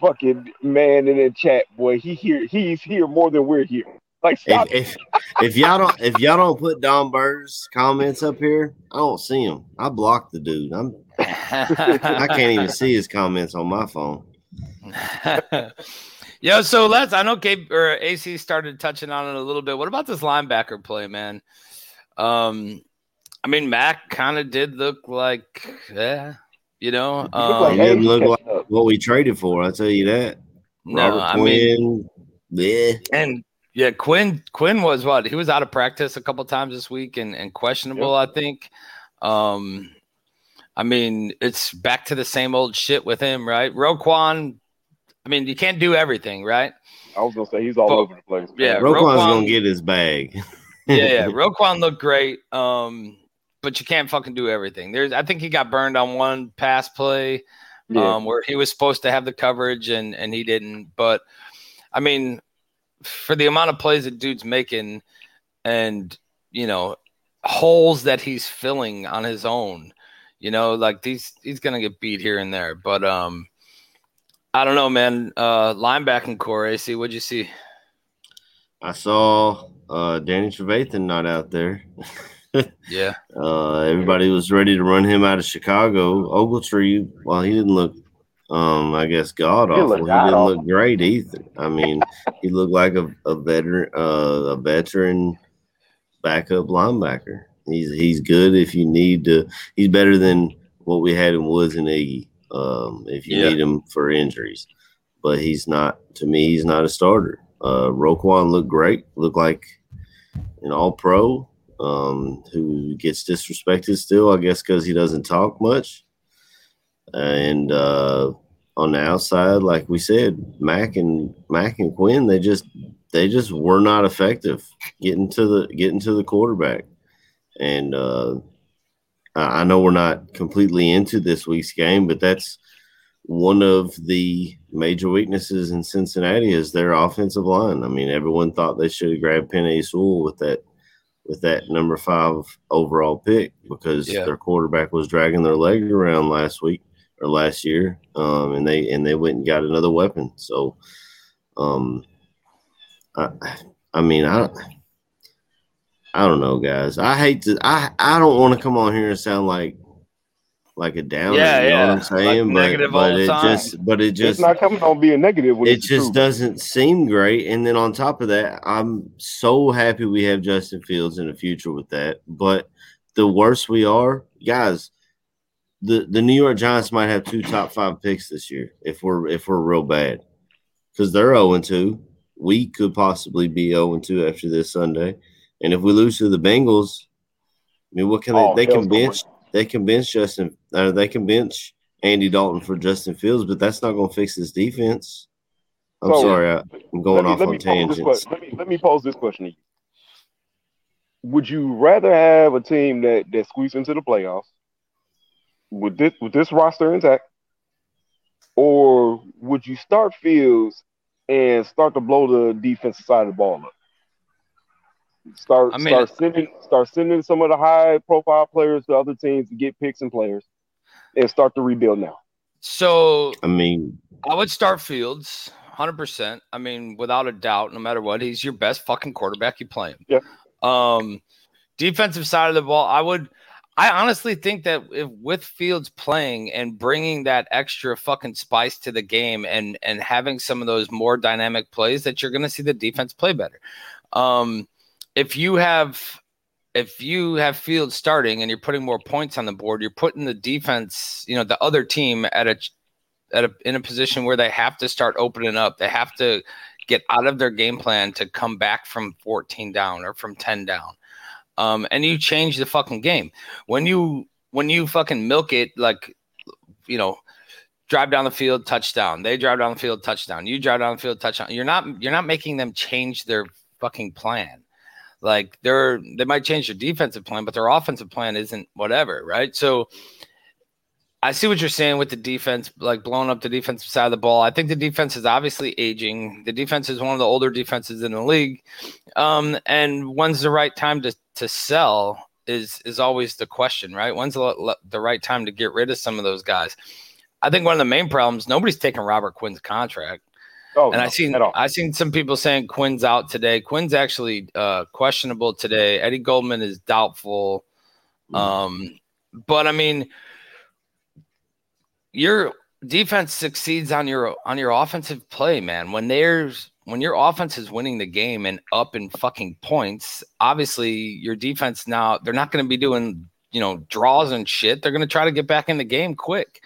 fucking man in the chat. Boy, he here, he's here more than we're here. Like, stop. if, if if y'all don't if y'all don't put Don Burr's comments up here, I don't see him. I blocked the dude. I'm (laughs) I can't even see his comments on my phone. (laughs) Yo, so let's. I know Gabe or AC started touching on it a little bit. What about this linebacker play, man? Um, I mean, Mack kind of did look like, yeah, you know. look He Um, didn't look like up. what we traded for. I tell you that. no, Robert I mean, yeah. and yeah, Quinn Quinn was what he was out of practice a couple times this week and and questionable. I think. Um, I mean, it's back to the same old shit with him, right? Roquan. I mean, you can't do everything, right? I was gonna say he's all But- over the place. man. yeah, Roquan's Roquan- gonna get his bag. (laughs) yeah, yeah. (laughs) Roquan looked great. Um, but you can't fucking do everything. There's I think he got burned on one pass play Yeah. um where he was supposed to have the coverage and and he didn't. But I mean, for the amount of plays that dude's making and you know, holes that he's filling on his own, you know, like these he's gonna get beat here and there. But um I don't know, man. Uh linebacking corps, AC, what'd you see? I saw uh Danny Trevathan not out there. (laughs) Yeah. (laughs) Uh, everybody was ready to run him out of Chicago. Ogletree, well, he didn't look, um, I guess, god awful. looked He didn't awful. look great either. I mean, he looked like a, a veteran, uh, a veteran backup linebacker. He's he's good if you need to. He's better than what we had in Woods and Iggy. Um, if you Yeah. need him for injuries, but he's not. To me, he's not a starter. Uh, Roquan looked great. Looked like an All Pro um, who gets disrespected still, I guess, because he doesn't talk much. And uh, on the outside, like we said, Mack and Mack and Quinn, they just they just were not effective getting to the getting to the quarterback. And uh, I know we're not completely into this week's game, but that's one of the major weaknesses in Cincinnati is their offensive line. I mean, everyone thought they should have grabbed Penei Sewell with that with that number five overall pick because Yeah. their quarterback was dragging their leg around last week or last year, um, and they and they went and got another weapon. So, um, I, I mean, I, I don't know, guys. I hate to. I I don't want to come on here and sound like like a downer. Yeah, you know yeah. what I'm saying? Like but negative but the it time. just but it It's just not coming on being negative. When it it's just true. doesn't seem great. And then on top of that, I'm so happy we have Justin Fields in the future with that. But the worse we are, guys, the, the New York Giants might have two top five picks this year if we're if we're real bad. Because they're 0 2. We could possibly be 0 2 after this Sunday. And if we lose to the Bengals, I mean, what can they? Oh, they can hell's going. They can bench Justin. Uh, they can bench Andy Dalton for Justin Fields, but that's not going to fix his defense. I'm So, sorry, I, I'm going me, off on tangents. Let me let me pose this question to you. Would you rather have a team that that squeaks into the playoffs with this with this roster intact, or would you start Fields and start to blow the defensive side of the ball up? Start I mean- start sending start sending some of the high profile players to other teams to get picks and players, and start to rebuild now. So I mean, I would start Fields, hundred percent. I mean, without a doubt, no matter what, he's your best fucking quarterback. You play him. Yeah. Um, defensive side of the ball, I would. I honestly think that if with Fields playing and bringing that extra fucking spice to the game and and having some of those more dynamic plays, that you're going to see the defense play better. Um, if you have if you have Fields starting and you're putting more points on the board, you're putting the defense, you know, the other team at a at a, in a position where they have to start opening up. They have to get out of their game plan to come back from 14 down or from 10 down. Um, and you change the fucking game. When you when you fucking milk it like you know drive down the field touchdown. They drive down the field touchdown. You drive down the field touchdown. You're not you're not making them change their fucking plan like they're they might change their defensive plan but their offensive plan isn't whatever right so I see what you're saying with the defense, like blowing up the defensive side of the ball. I think the defense is obviously aging. The defense is one of the older defenses in the league. Um, and when's the right time to to sell is is always the question, right? When's the, the right time to get rid of some of those guys? I think one of the main problems nobody's taking Robert Quinn's contract. Oh, and I no, seen. I seen some people saying Quinn's out today. Quinn's actually uh, questionable today. Eddie Goldman is doubtful. Um, but I mean, your defense succeeds on your on your offensive play, man. When there's when your offense is winning the game and up in fucking points, obviously your defense now they're not going to be doing you know draws and shit. They're going to try to get back in the game quick.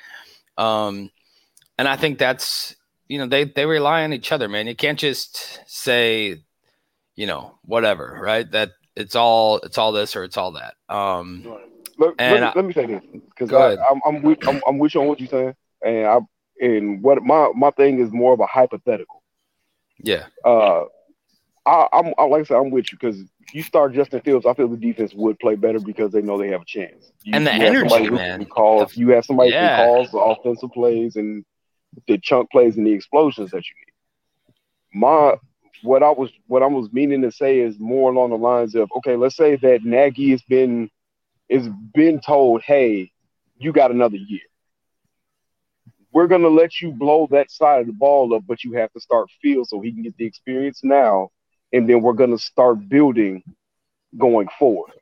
Um, and I think that's you know they they rely on each other, man. You can't just say you know whatever, right? That it's all it's all this or it's all that. Um, Let, And let, me, I- let me say this because I'm I'm with, I'm I'm with you on what you're saying, and I and what my my thing is more of a hypothetical. yeah, Uh, I, I'm I, like I said, I'm with you because you start Justin Fields, I feel the defense would play better because they know they have a chance. You, And the energy, man. Calls you have somebody Yeah. who calls the offensive plays and the chunk plays and the explosions that you need. My what I was what I was meaning to say is more along the lines of okay, let's say that Nagy has been is been told, hey, you got another year. We're gonna let you blow that side of the ball up, but you have to start field so he can get the experience now, and then we're gonna start building going forward.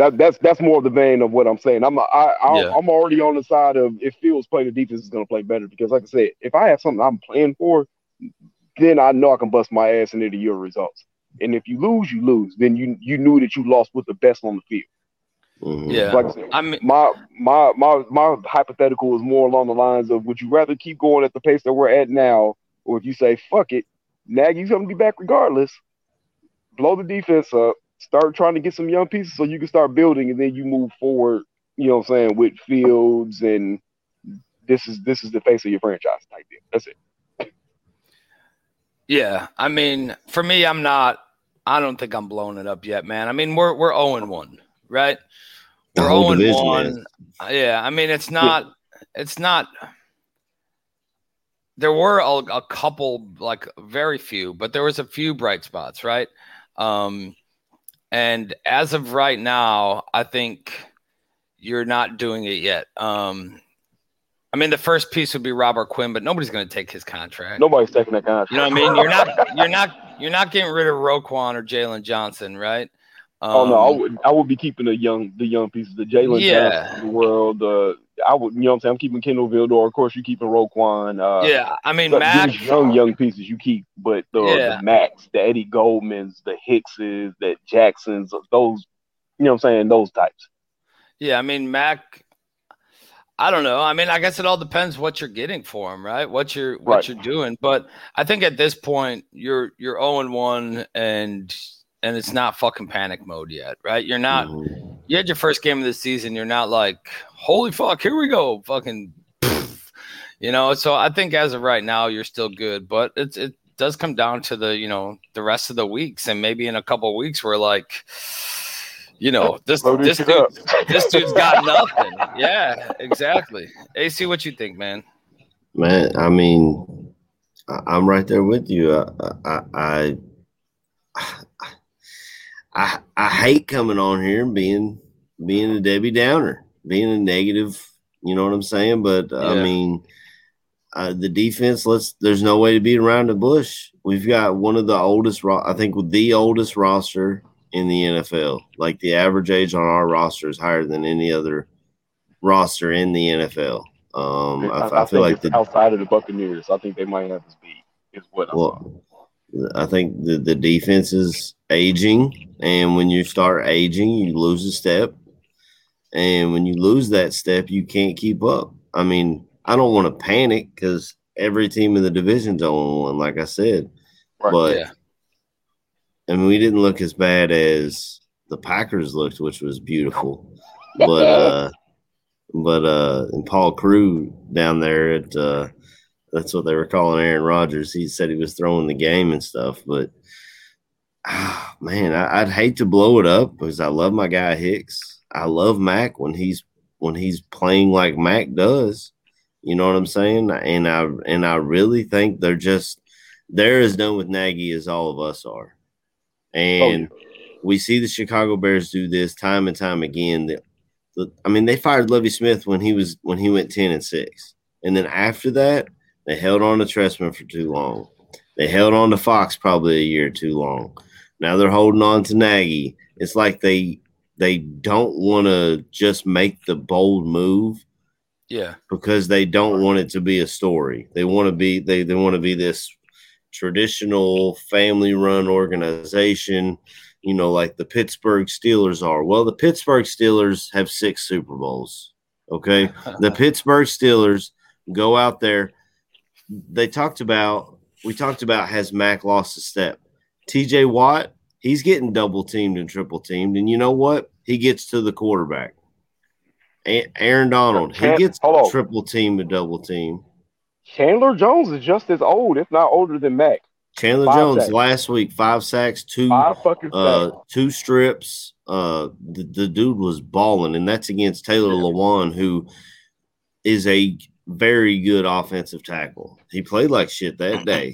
That that's that's more of the vein of what I'm saying. I'm I, I Yeah. I'm already on the side of if Fields play the defense is gonna play better because like I said, if I have something I'm playing for, then I know I can bust my ass into your results. And if you lose, you lose. Then you you knew that you lost with the best on the field. mhm. yeah. Like I said, I mean, my my my my hypothetical is more along the lines of would you rather keep going at the pace that we're at now, or if you say fuck it, Nagy's gonna be back regardless, blow the defense up, start trying to get some young pieces so you can start building and then you move forward, you know what I'm saying, with Fields and this is this is the face of your franchise type deal. That's it. Yeah, I mean, for me, I'm not. I don't think I'm blowing it up yet, man. I mean, we're we're zero and one, right? The We're whole zero and one. Yeah, I mean, it's not. It's not. There were a, a couple, like very few, but there was a few bright spots, right? Um, And as of right now, I think you're not doing it yet. Um, I mean, the first piece would be Robert Quinn, but nobody's going to take his contract. Nobody's taking that contract. You know what I mean? You're not, you're not, you're not getting rid of Roquan or Jaylon Johnson, right? Oh no, I Um, would I would be keeping the young the young pieces, the Jaylon Yeah. The world. Uh, I would you know what I'm saying. I'm keeping Kindle Vildor. Of course, you keeping Roquan. Uh, yeah. I mean, these young young pieces you keep, but the, Yeah. the Macks, the Eddie Goldmans, the Hickses, the Jacksons, those you know what I'm saying, those types. Yeah, I mean Mack. I don't know. I mean, I guess it all depends what you're getting for him, right? What you're what Right. you're doing. But I think at this point you're you're 0 and 1 and and it's not fucking panic mode yet, right? You're not Mhm. you had your first game of the season, you're not like, holy fuck, here we go. Fucking (laughs) you know, so I think as of right now you're still good, but it's it does come down to the, you know, the rest of the weeks and maybe in a couple of weeks we're like you know, this this dude, (laughs) this dude's got (laughs) nothing. Yeah, exactly. AC, what you think, man? Man, I mean, I'm right there with you. I, I, I, I, I hate coming on here and being being a Debbie Downer, being a negative. You know what I'm saying? But I mean, uh, the defense. Let's. There's no way to beat around the bush. We've got one of the oldest. ro- I think the oldest roster in the NFL. Like the average age on our roster is higher than any other roster in the NFL. Um, I, I, I feel like the outside of the Buccaneers. I think they might have us beat. Is what I'm well, I think the, the defense is aging, and when you start aging, you lose a step, and when you lose that step, you can't keep up. I mean, I don't want to panic because every team in the division's on one, like I said, Right. but Yeah. I mean, we didn't look as bad as the Packers looked, which was beautiful, but (laughs) uh, but uh, and Paul Crew down there at uh, that's what they were calling Aaron Rodgers. He said he was throwing the game and stuff, but ah, man, I, I'd hate to blow it up because I love my guy Hicks. I love Mack when he's when he's playing like Mack does. You know what I'm saying? And I and I really think they're just they're as done with Nagy as all of us are. And we see the Chicago Bears do this time and time again. The, I mean, they fired Lovie Smith when he was when he went ten and six, and then after that, they held on to Trestman for too long. They held on to Fox probably a year too long. Now they're holding on to Nagy. It's like they they don't want to just make the bold move Yeah. because they don't want it to be a story. They want to be they they want to be this traditional family run organization, you know, like the Pittsburgh Steelers are. Well, the Pittsburgh Steelers have six Super Bowls. Okay. (laughs) the Pittsburgh Steelers go out there. They talked about we talked about has Mack lost a step. TJ Watt, he's getting double teamed and triple teamed. And you know what? He gets to the quarterback. Aaron Donald, he gets triple team and double team. Chandler Jones is just as old, if not older than Mack. Chandler Five Jones sacks. last week, five sacks, two Five uh two strips. Uh the, the dude was balling, and that's against Taylor Lewan, who is a very good offensive tackle. He played like shit that (clears throat) day,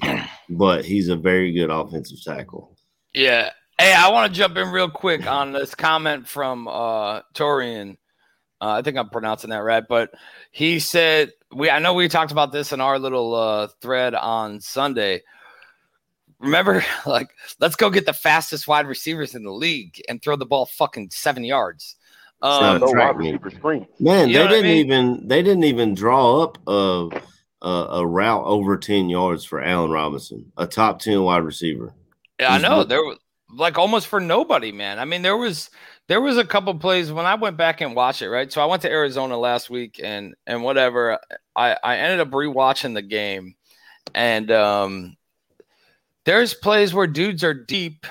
but he's a very good offensive tackle. Yeah. Hey, I want to jump in real quick on this comment from uh Torian. Uh, I think I'm pronouncing that right, but he said we I know we talked about this in our little uh thread on Sunday. Remember, (laughs) like, let's go get the fastest wide receivers in the league and throw the ball fucking seven yards. Not Um, No track wide meet. receiver screen. Man, You they didn't mean? even they didn't even draw up a, a a route over ten yards for Allen Robinson, a top ten wide receiver. Yeah, I know look- there was like almost for nobody, man. I mean, there was there was a couple plays when I went back and watched it, right? So I went to Arizona last week and and whatever. I I ended up rewatching the game, and um, there's plays where dudes are deep,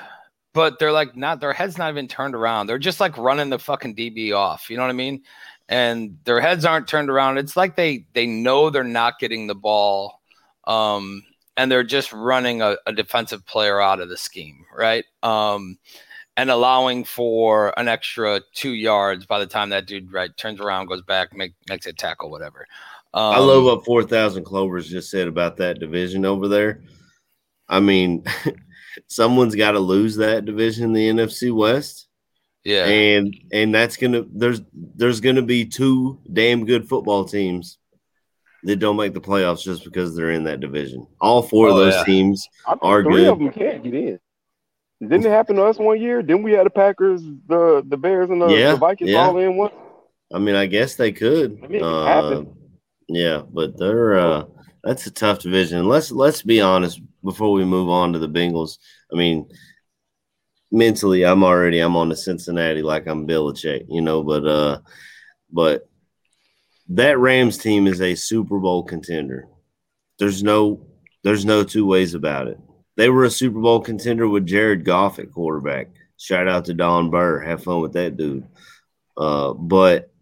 but they're like not their heads not even turned around. They're just like running the fucking DB off. You know what I mean? And their heads aren't turned around. It's like they they know they're not getting the ball. Um, and they're just running a, a defensive player out of the scheme, right? Um, and allowing for an extra two yards by the time that dude right turns around, goes back, make, makes a tackle, whatever. Um, I love what four thousand clovers just said about that division over there. I mean, (laughs) someone's got to lose that division, the NFC West. Yeah. And and that's gonna there's there's gonna be two damn good football teams that don't make the playoffs just because they're in that division. All four of Oh, those yeah. teams I think are three good. of them can't get in. Didn't it happen to us one year? Didn't we have the Packers, the the Bears, and the, Yeah, the Vikings yeah. all in one? I mean, I guess they could. I mean, it Uh, happened. yeah, but they're uh, that's a tough division. Let's let's be honest before we move on to the Bengals. I mean, mentally, I'm already I'm on the Cincinnati like I'm Belichick, you know. But uh, but that Rams team is a Super Bowl contender. There's no there's no two ways about it. They were a Super Bowl contender with Jared Goff at quarterback. Shout out to Don Burr. Have fun with that dude. Uh, but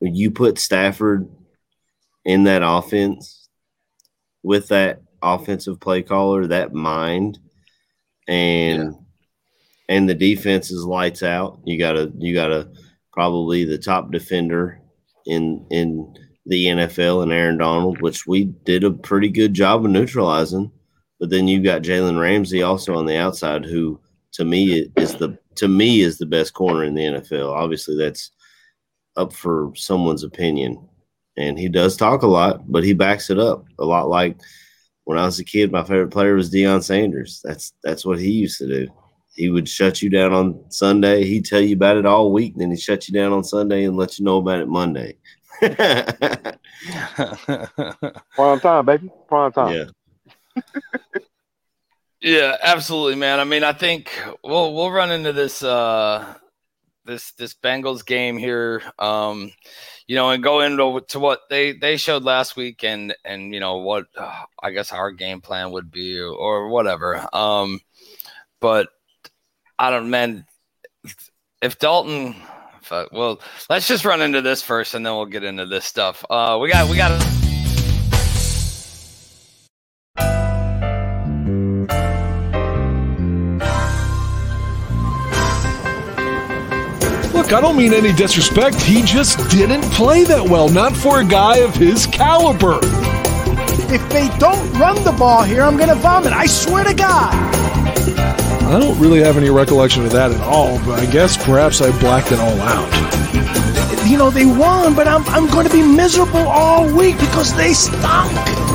you put Stafford in that offense with that offensive play caller, that mind, and and the defense is lights out. You gotta you gotta probably the top defender in in the NFL and Aaron Donald, which we did a pretty good job of neutralizing. But then you got Jalen Ramsey also on the outside, who to me is the to me is the best corner in the NFL. Obviously, that's up for someone's opinion. And he does talk a lot, but he backs it up a lot like when I was a kid, my favorite player was Deion Sanders. That's that's what he used to do. He would shut you down on Sunday. He'd tell you about it all week, then he'd shut you down on Sunday and let you know about it Monday. (laughs) Prime time, baby. Prime time. yeah. Yeah, absolutely, man. I mean, I think we'll we'll run into this uh this this Bengals game here, um, you know, and go into to what they they showed last week, and and you know what uh, I guess our game plan would be or whatever. Um, but I don't, man. If Dalton, well, let's just run into this first, and then we'll get into this stuff. Uh, we got we got. Look, I don't mean any disrespect. He just didn't play that well, not for a guy of his caliber. If they don't run the ball here, I'm going to vomit. I swear to God. I don't really have any recollection of that at all, but I guess perhaps I blacked it all out. You know, they won, but I'm, I'm going to be miserable all week because they stunk.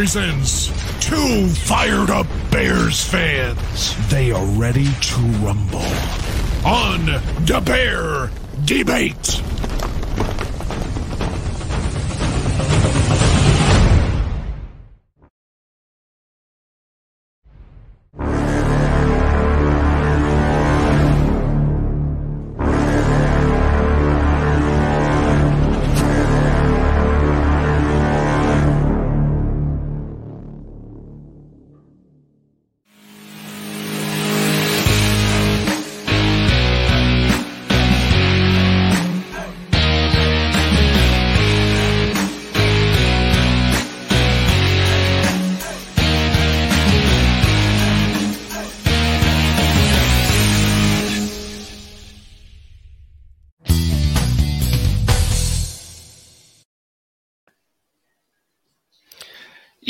Presents two fired up Bears fans. They are ready to rumble on the Bear Debate.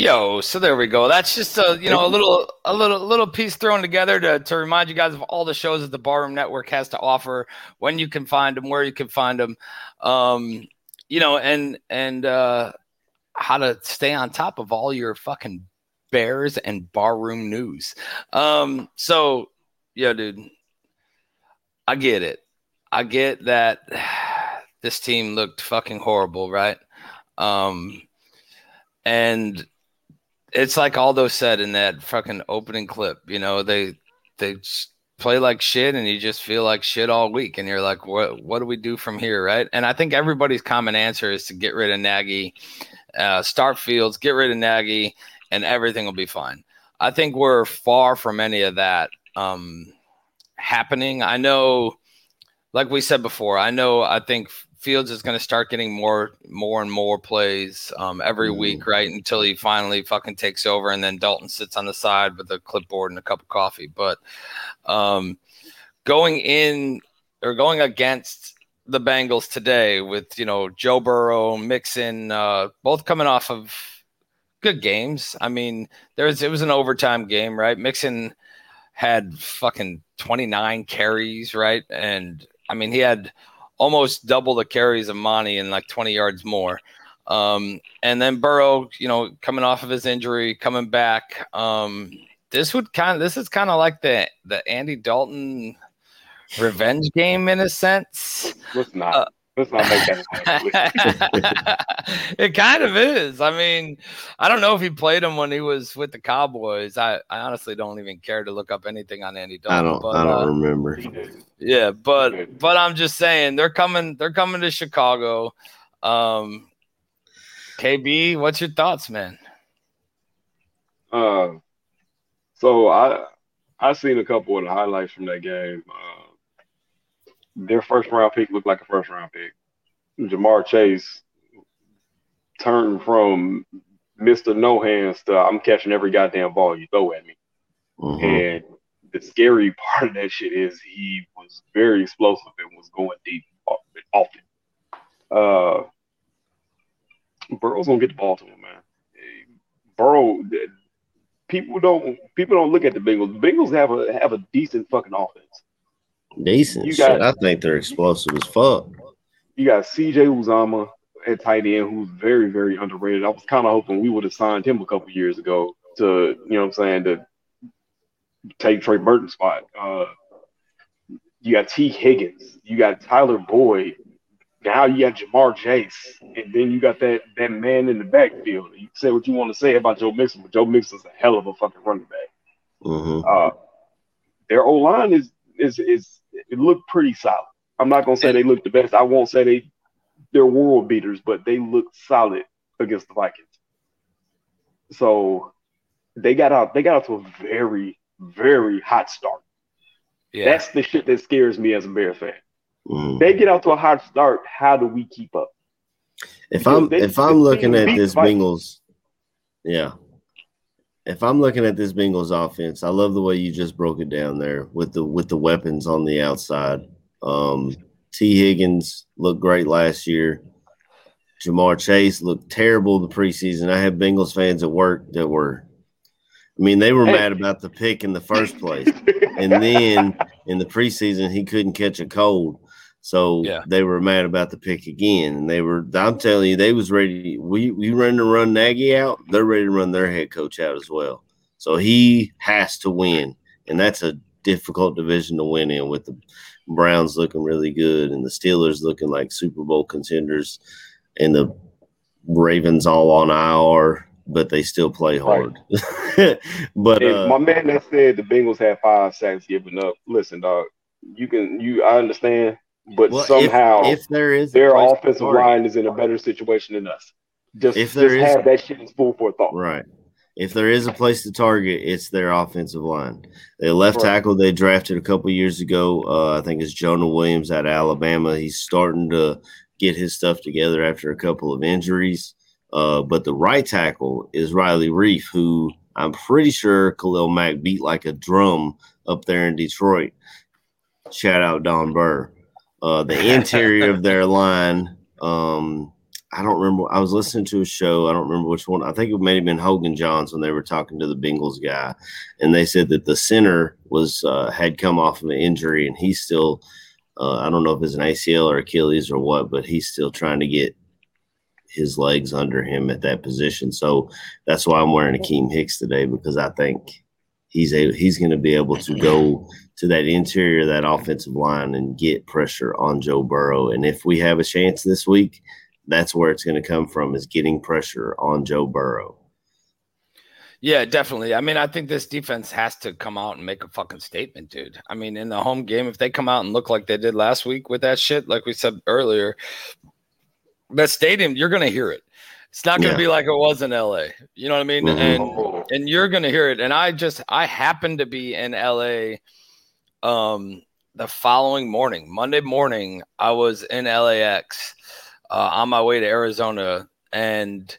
Yo, so there we go. That's just a you know a little a little little piece thrown together to to remind you guys of all the shows that the Barroom Network has to offer, when you can find them, where you can find them, um, you know, and and uh, how to stay on top of all your fucking Bears and barroom news. Um, so yeah, dude, I get it. I get that (sighs) this team looked fucking horrible, right? Um, and it's like Aldo said in that fucking opening clip. You know, they they play like shit, and you just feel like shit all week, and you're like, what What do we do from here, right? And I think everybody's common answer is to get rid of Nagy, uh, start Fields, get rid of Nagy, and everything will be fine. I think we're far from any of that um, happening. I know, like we said before, I know. I think Fields is going to start getting more, more and more plays um, every Mhm. week, right? Until he finally fucking takes over, and then Dalton sits on the side with a clipboard and a cup of coffee. But um, going in or going against the Bengals today with you know Joe Burrow, Mixon, uh, both coming off of good games. I mean, there was it was an overtime game, right? Mixon had fucking 29 carries, right? And I mean, he had almost double the carries of Monty and like 20 yards more. Um, and then Burrow, you know, coming off of his injury, coming back. Um, this would kind of this is kind of like the the Andy Dalton revenge game in a sense. Let's not. Let's not make that. (laughs) it kind of is. I mean, I don't know if he played him when he was with the Cowboys. I, I honestly don't even care to look up anything on Andy Dalton. I don't. but, I don't uh, remember. yeah, but but I'm just saying they're coming. They're coming to Chicago. Um, KB, what's your thoughts, man? Uh, so I I seen a couple of the highlights from that game. Uh, their first round pick looked like a first round pick. Ja'Marr Chase turned from Mr. No Hands to I'm catching every goddamn ball you throw at me. Mhm. And the scary (laughs) part of that shit is he was very explosive and was going deep often. Uh, Burrow's gonna get the ball to him, man. Burrow, people don't people don't look at the Bengals. The Bengals have a have a decent fucking offense. Decent You shit. I think they're explosive as fuck. You got CJ Uzomah at tight end, who's very very underrated. I was kind of hoping we would have signed him a couple years ago to you know what I'm saying to take Trey Burton's spot. Uh, you got Tee Higgins, you got Tyler Boyd. Now you got Ja'Marr Chase, and then you got that that man in the backfield. You say what you want to say about Joe Mixon, but Joe Mixon's a hell of a fucking running back. hmm Uh, their O line is is is it looked pretty solid. I'm not gonna say they look the best. I won't say they they're world beaters, but they look solid against the Vikings. So they got out they got out to a very very hot start. Yeah, That's the shit that scares me as a Bears fan. hmm They get out to a hot start. How do we keep up? If I'm They- if I'm looking at this Vikings. Bengals, yeah. If I'm looking at this Bengals offense, I love the way you just broke it down there with the with the weapons on the outside. Um, Tee Higgins looked great last year. Ja'Marr Chase looked terrible the preseason. I had Bengals fans at work that were, I mean, they were Hey. mad about the pick in the first place, and then in the preseason he couldn't catch a cold. So Yeah. they were mad about the pick again, and they were. I'm telling you, they was ready. We we ready to run Nagy out. They're ready to run their head coach out as well. So he has to win, and that's a difficult division to win in. With the Browns looking really good, and the Steelers looking like Super Bowl contenders, and the Ravens all on IR, but they still play hard. (laughs) but And uh, my man that said the Bengals had five sacks given up. Listen, dog, you can you I understand, but well, somehow if, there is their offensive line is in a better situation than us. Just, If there just is- have that shit in full for thought. Right. If there is a place to target, it's their offensive line. The left Right. tackle they drafted a couple years ago, uh, I think it's Jonah Williams out of Alabama. He's starting to get his stuff together after a couple of injuries. Uh, but the right tackle is Riley Reiff, who I'm pretty sure Khalil Mack beat like a drum up there in Detroit. Shout out Don Burr. Uh, the interior of their line, um, I don't remember. I was listening to a show. I don't remember which one. I think it may have been Hoge and Jahns when they were talking to the Bengals guy, and they said that the center was uh, had come off of an injury, and he's still. Uh, I don't know if it's an ACL or Achilles or what, but he's still trying to get his legs under him at that position. So that's why I'm wearing Akiem Hicks today because I think he's a he's going to be able to go to that interior that offensive line and get pressure on Joe Burrow. And if we have a chance this week, that's where it's going to come from is getting pressure on Joe Burrow. Yeah, definitely. I mean, I think this defense has to come out and make a fucking statement, dude. I mean, in the home game, if they come out and look like they did last week with that shit, like we said earlier, that stadium, you're gonna hear it. It's not going to Yeah. be like it was in LA. You know what I mean? Mhm. And and you're going to hear it. And I just I happened to be in LA um the following morning, Monday morning, I was in LAX uh, on my way to Arizona and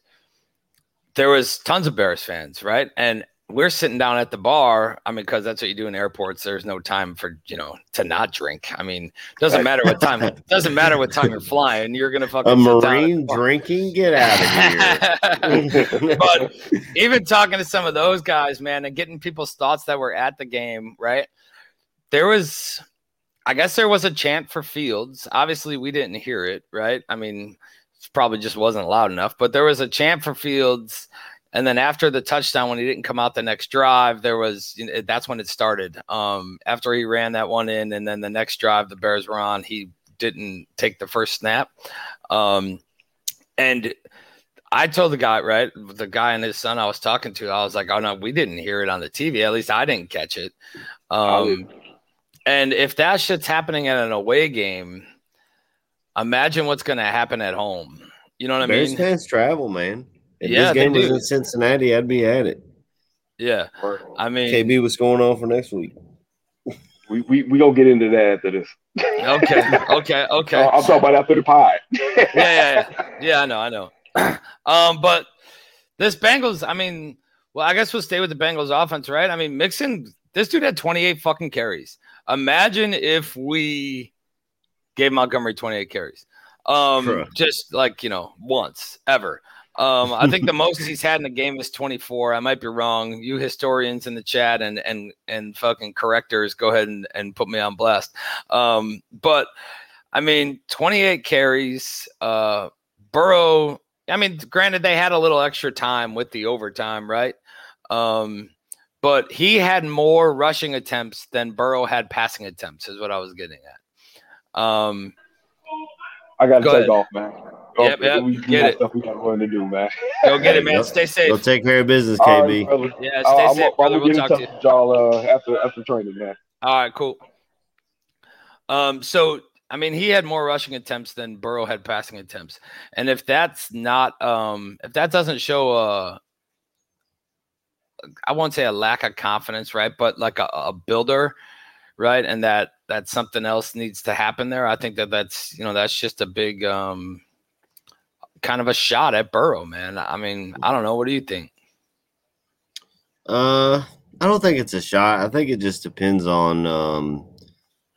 there was tons of Bears fans, right? And we're sitting down at the bar. I mean, because that's what you do in airports. There's no time for you know to not drink. I mean, doesn't matter what time. (laughs) doesn't matter what time you're flying. You're gonna fucking A sit down at the marine drinking? Get out of here. (laughs) but even talking to some of those guys, man, and getting people's thoughts that were at the game, right? There was, I guess, there was a chant for Fields. Obviously, we didn't hear it, right? I mean, it probably just wasn't loud enough, but there was a chant for Fields. And then after the touchdown, when he didn't come out the next drive, there was you know, that's when it started. Um, after he ran that one in, and then the next drive the Bears were on, he didn't take the first snap. Um, and I told the guy, right, the guy and his son I was talking to, I was like, oh no, we didn't hear it on the TV. At least I didn't catch it. Um, and if that shit's happening at an away game, imagine what's going to happen at home. You know what I Bears mean? fans travel, man. If Yeah, this game was do. in Cincinnati, I'd be at it. Yeah. I mean, KB, what's going on for next week? We we we gonna get into that after this. okay, (laughs) okay, okay. Uh, I'm talking about after the pod. (laughs) yeah, yeah, yeah. Yeah, I know, I know. (clears throat) um, but this Bengals, I mean, well, I guess we'll stay with the Bengals offense, right? I mean, Mixon, this dude had 28 fucking carries. Imagine if we gave Montgomery 28 carries. Um, Bruh. just like, you know, once ever. Um, I think the (laughs) most he's had in the game is 24. I might be wrong. You historians in the chat and and and fucking correctors, go ahead and, and put me on blast. Um, but I mean, 28 carries. Uh, Burrow. I mean, granted, they had a little extra time with the overtime, right? Um, but he had more rushing attempts than Burrow had passing attempts, is what I was getting at. Um, I gotta Go take ahead. off, man. Yep, yep, we, we get it. stuff we got run to do, man. (laughs) go get it, man. Yep. Stay safe. Go take care of business, KB. right. Yeah, Uh, stay I'm, safe, I'm brother. gonna We'll get in talk touch to you. y'all uh, after after training, man. All right, cool. Um, so I mean, he had more rushing attempts than Burrow had passing attempts, and if that's not, um, if that doesn't show a, I won't say a lack of confidence, right? But like a, a builder, right? And that that something else needs to happen there. I think that that's you know that's just a big, um, kind of a shot at Burrow, man. I mean, I don't know. What do you think? Uh, I don't think it's a shot. I think it just depends on, um,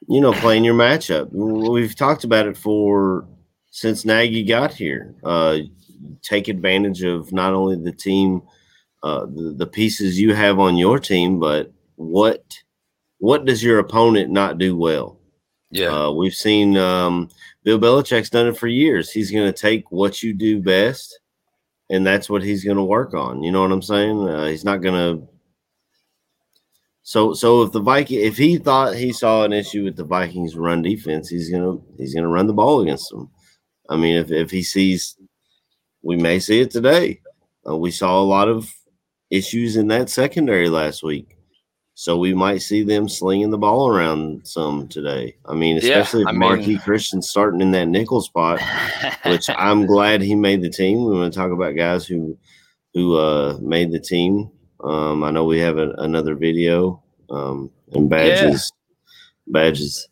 you know, playing your matchup. We've talked about it for since Nagy got here. Uh, take advantage of not only the team, uh, the, the pieces you have on your team, but what what does your opponent not do well? Yeah, Uh, we've seen um, Bill Belichick's done it for years. He's going to take what you do best, and that's what he's going to work on. You know what I'm saying? Uh, he's not going to. So, so if the Viking, if he thought he saw an issue with the Vikings' run defense, he's gonna he's gonna run the ball against them. I mean, if if he sees, we may see it today. Uh, we saw a lot of issues in that secondary last week. So we might see them slinging the ball around some today. I mean, Yeah, especially if I mean- Marqui Christian's starting in that nickel spot, which (laughs) I'm glad he made the team. We want to talk about guys who who uh, made the team. Um, I know we have a, another video um, and badges, badges,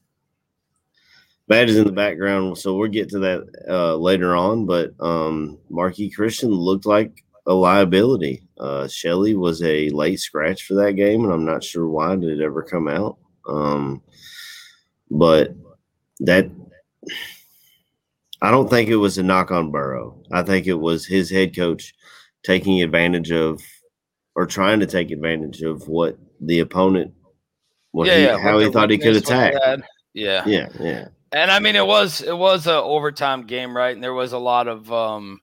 badges in the background. So we'll get to that uh, later on. But um, Marqui Christian looked like a liability. Uh, Shelley was a late scratch for that game, and I'm not sure why did it ever come out. Um, but that I don't think it was a knock on Burrow. I think it was his head coach taking advantage of or trying to take advantage of what the opponent what yeah, he, yeah. how he thought he could attack. Yeah, Yeah, yeah. And I mean, it was it was a overtime game, right? And there was a lot of um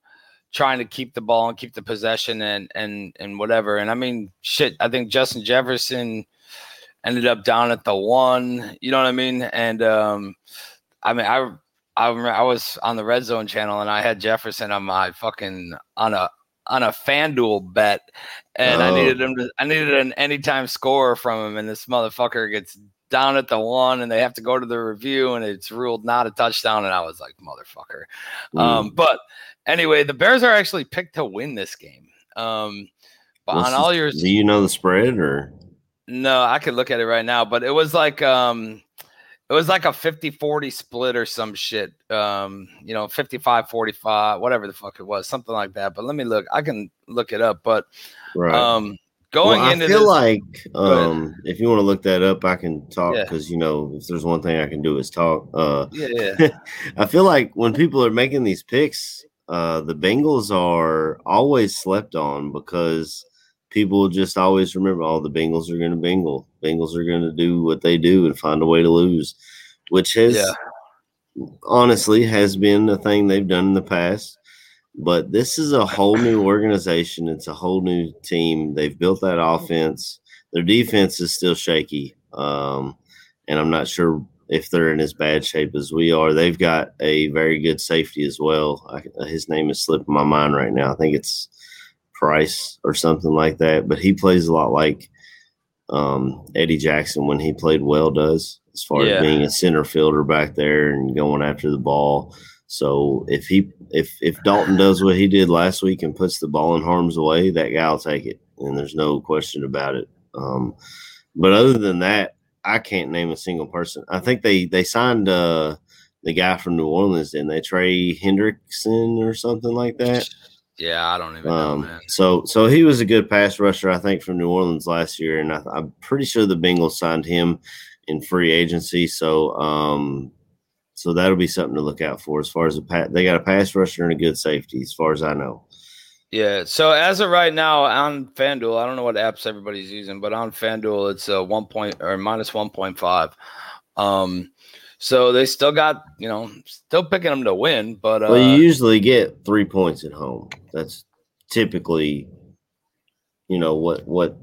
trying to keep the ball and keep the possession and and and whatever. And I mean, shit. I think Justin Jefferson ended up down at the one. You know what I mean? And um, I mean, I I I was on the Red Zone channel and I had Jefferson on my fucking on a on a FanDuel bet, and I Oh. needed him to I needed an anytime score from him, and this motherfucker gets down at the one and they have to go to the review and it's ruled not a touchdown and i was like motherfucker um but anyway, the Bears are actually picked to win this game. Um, but What's on all your do you know the spread or no, I could look at it right now, but it was like um it was like a 50-40 split or some shit. Um, you know, 55-45, whatever the fuck it was, something like that. But let me look. I can look it up, but right? um going well, into I feel this, like um, if you want to look that up, I can talk Yeah. because you know if there's one thing I can do is talk. Uh, yeah, yeah. (laughs) I feel like when people are making these picks, uh, the Bengals are always slept on because people just always remember, oh, the Bengals are going to bingle. Bengals are going to do what they do and find a way to lose, which has Yeah. honestly has been a thing they've done in the past. But this is a whole new organization. It's a whole new team. They've built that offense. Their defense is still shaky. Um, and I'm not sure if they're in as bad shape as we are. They've got a very good safety as well. I, his name is slipping my mind right now. I think it's Price or something like that. But he plays a lot like um, Eddie Jackson when he played well does, as far Yeah. as being a center fielder back there and going after the ball. So if he if if Dalton does what he did last week and puts the ball in harm's way, that guy will take it, and there's no question about it. Um, but other than that, I can't name a single person. I think they they signed uh, the guy from New Orleans, didn't they? Trey Hendrickson or something like that. Yeah, I don't even know, Um, man. so so he was a good pass rusher, I think, from New Orleans last year, and I, I'm pretty sure the Bengals signed him in free agency. So um, so that'll be something to look out for as far as a pat. They got a pass rusher and a good safety, as far as I know. Yeah. So as of right now on FanDuel, I don't know what apps everybody's using, but on FanDuel, it's a one point or minus one point five. Um, so they still got you know still picking them to win, but uh, well, you usually get three points at home. That's typically, you know, what what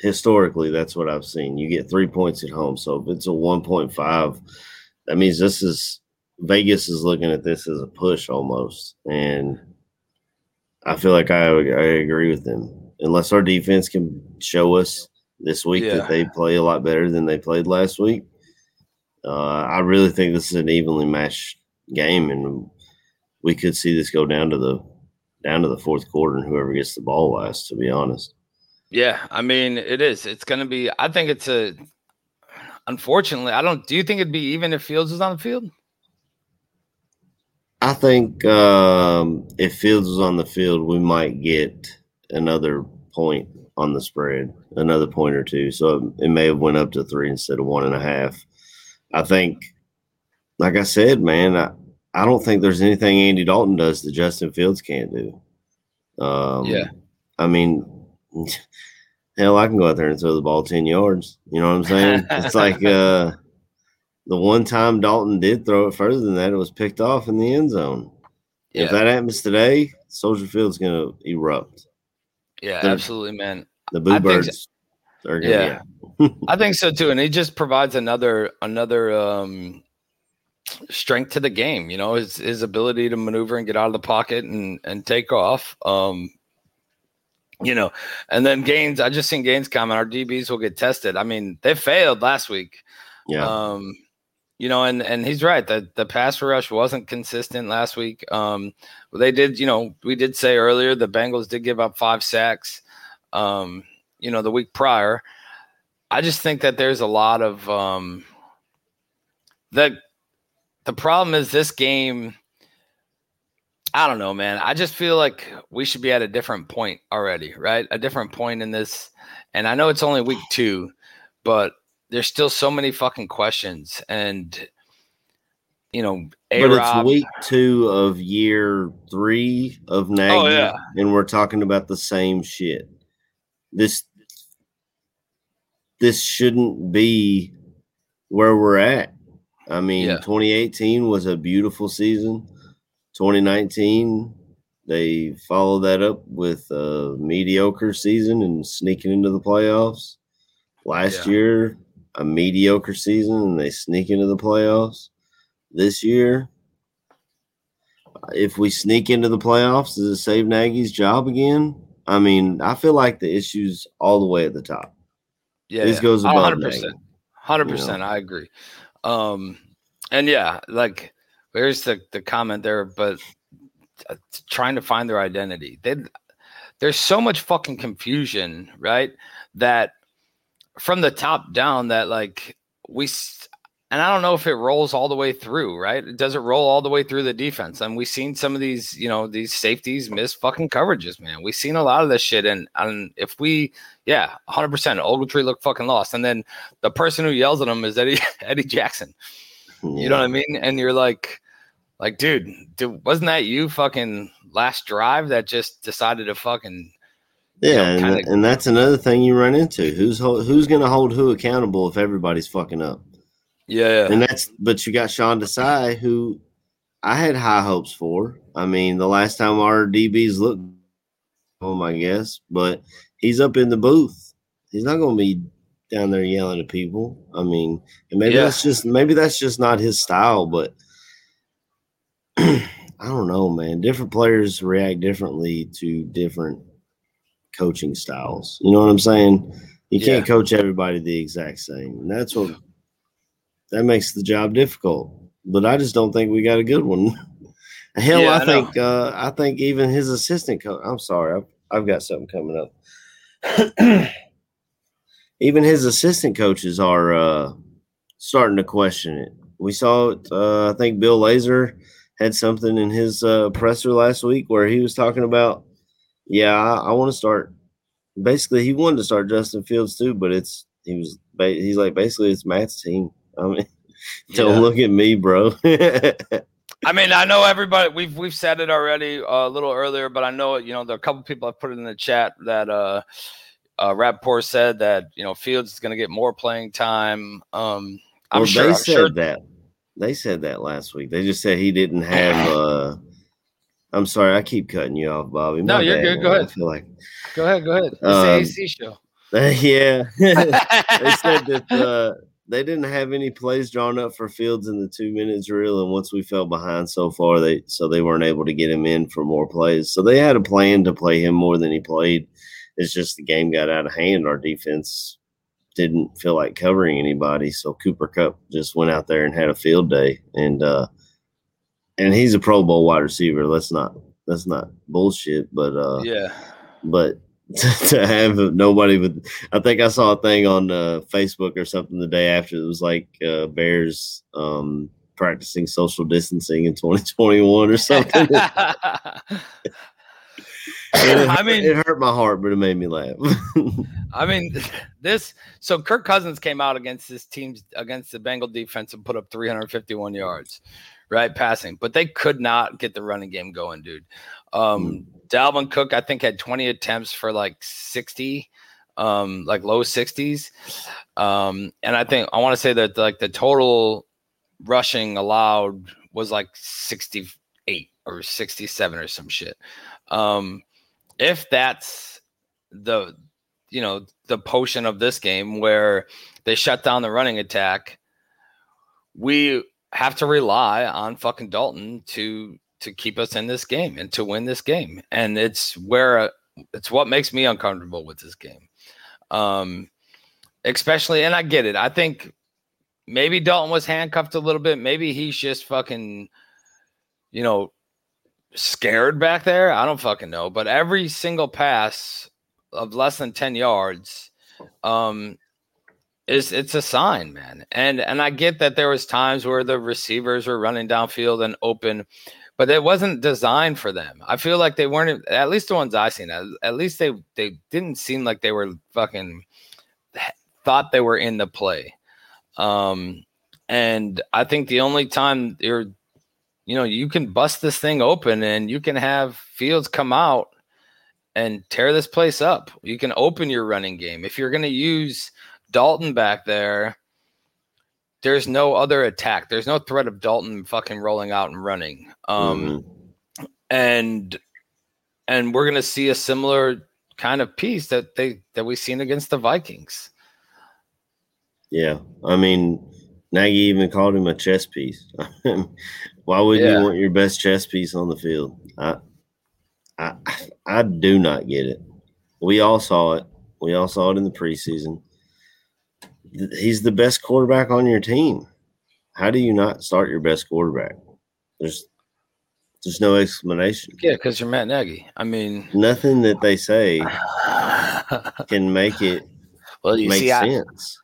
historically that's what I've seen. You get three points at home. So if it's a one point five, that means this is Vegas is looking at this as a push almost, and I feel like I I agree with them. Unless our defense can show us this week Yeah. that they play a lot better than they played last week, uh, I really think this is an evenly matched game, and we could see this go down to the down to the fourth quarter, and whoever gets the ball last. To be honest, yeah, I mean it is. It's gonna be. I think it's a. Unfortunately, I don't. Do you think it'd be even if Fields was on the field? I think um, if Fields was on the field, we might get another point on the spread, another point or two. So it, it may have went up to three instead of one and a half. I think, like I said, man, I, I don't think there's anything Andy Dalton does that Justin Fields can't do. Um, Yeah. I mean, (laughs) hell, I can go out there and throw the ball 10 yards. You know what I'm saying? (laughs) it's like uh, the one time Dalton did throw it further than that, it was picked off in the end zone. If that happens today, Soldier Field's going to erupt. Yeah, They're- absolutely, man. The I think Bluebirds are going to Yeah. (laughs) I think so too, and it just provides another another um strength to the game. You know, his his ability to maneuver and get out of the pocket and and take off. Um, you know, and then Gaines. I just seen Gaines comment. Our DBs will get tested. I mean, they failed last week. Yeah. Um, you know, and and he's right. The the pass rush wasn't consistent last week. Um, they did. You know, we did say earlier the Bengals did give up five sacks. Um, you know, the week prior. I just think that there's a lot of um the the problem is this game I don't know, man. I just feel like we should be at a different point already, right? A different point in this. And I know it's only week 2, but there's still so many fucking questions and you know, but A-Rob, it's week two of year three of oh, Nagy, Oh, yeah. and we're talking about the same shit. This this shouldn't be where we're at. I mean, Yeah. 2018 was a beautiful season. 2019, they followed that up with a mediocre season and sneaking into the playoffs. Last Yeah. year, a mediocre season and they sneak into the playoffs. This year, if we sneak into the playoffs, does it save Nagy's job again? I mean, I feel like the issue's all the way at the top. Yeah, This yeah. goes above 100%. Nagy. Hundred you know? I agree. Um, and yeah, like there's the the comment there, but uh, trying to find their identity. They, there's so much fucking confusion, right? That from the top down, that like we, and I don't know if it rolls all the way through, right? Does it roll all the way through the defense? And we've seen some of these, you know, these safeties miss fucking coverages, man. We've seen a lot of this shit. And, and if we, yeah, 100%, Ogletree looked fucking lost. And then the person who yells at him is Eddie, (laughs) Eddie Jackson. You know what I mean? And you're like, like, dude, dude, wasn't that you fucking last drive that just decided to fucking Yeah, know, and, kinda- and that's another thing you run into. Who's who's going to hold who accountable if everybody's fucking up? yeah, And that's but you got Sean Desai, who I had high hopes for. I mean, the last time our DBs looked home, I guess, but he's up in the booth. He's not going to be down there yelling at people. I mean, and maybe Yeah. that's just maybe that's just not his style, but (clears throat) I don't know, man. Different players react differently to different coaching styles. You know what I'm saying? You can't coach everybody the exact same. And that's what that makes the job difficult. But I just don't think we got a good one. (laughs) Hell, Yeah, I, I think uh, I think even his assistant coach. I'm sorry, I've, I've got something coming up. (clears throat) even his assistant coaches are uh, starting to question it. We saw it. Uh, I think Bill Lazor had something in his uh, presser last week where he was talking about, yeah, I, I want to start. Basically, he wanted to start Justin Fields too, but it's he was he's like basically it's Matt's team. (laughs) I mean, don't Yeah. look at me, bro. (laughs) I mean, I know everybody. We've we've said it already uh, a little earlier, but I know you know there are a couple people I put it in the chat that uh, uh, Rapoport said that you know Fields is going to get more playing time. Um, I'm well, sure. they I'm said sure. that. They said that last week. They just said he didn't have. (clears throat) uh I'm sorry, I keep cutting you off, Bobby. No, you're bad, good. Go man. ahead. I feel like Go ahead. Go ahead. It's Um, AC show. (laughs) yeah. (laughs) they said that uh, they didn't have any plays drawn up for Fields in the two minute drill, and once we fell behind so far, they so they weren't able to get him in for more plays. So they had a plan to play him more than he played. It's just the game got out of hand. Our defense didn't feel like covering anybody, so Cooper Kupp just went out there and had a field day, and uh, and he's a Pro Bowl wide receiver. Let's not that's not bullshit, but uh, yeah. but (laughs) to have nobody with i think i saw a thing on uh, facebook or something the day after it was like uh, bears um practicing social distancing in 2021 or something (laughs) It- (laughs) I mean- it hurt my heart but it made me laugh I mean, this. So Kirk Cousins came out against this team's against the Bengal defense and put up 351 yards, right, passing. But they could not get the running game going, dude. Um, Dalvin Cook, I think, had 20 attempts for like 60, um, like low 60s. Um, and I think I want to say that like the total rushing allowed was like 68 or 67 or some shit. Um, if that's the you know the potion of this game where they shut down the running attack we have to rely on fucking dalton to to keep us in this game and to win this game. And it's where it's what makes me uncomfortable with this game. Um especially and i get it. I think maybe dalton was handcuffed a little bit. Maybe he's just fucking you know scared back there. I don't fucking know. But every single pass of less than 10 yards um is it's a sign man and and i get that there was times where the receivers were running downfield and open but it wasn't designed for them i feel like they weren't at least the ones i seen at, at least they they didn't seem like they were fucking thought they were in the play um and i think the only time you're you know you can bust this thing open and you can have fields come out and tear this place up. You can open your running game. If you're going to use Dalton back there, there's no other attack. There's no threat of Dalton fucking rolling out and running. Um and and we're going to see a similar kind of piece that they that we've seen against the Vikings. yeah i mean nagy even called him a chess piece (laughs) why would Yeah. you want your best chess piece on the field i i i do not get it we all saw it we all saw it in the preseason he's the best quarterback on your team how do you not start your best quarterback there's There's no explanation. Yeah, because you're Matt Nagy. I mean, Nothing that they say (laughs) can make it well, you make see, I, sense.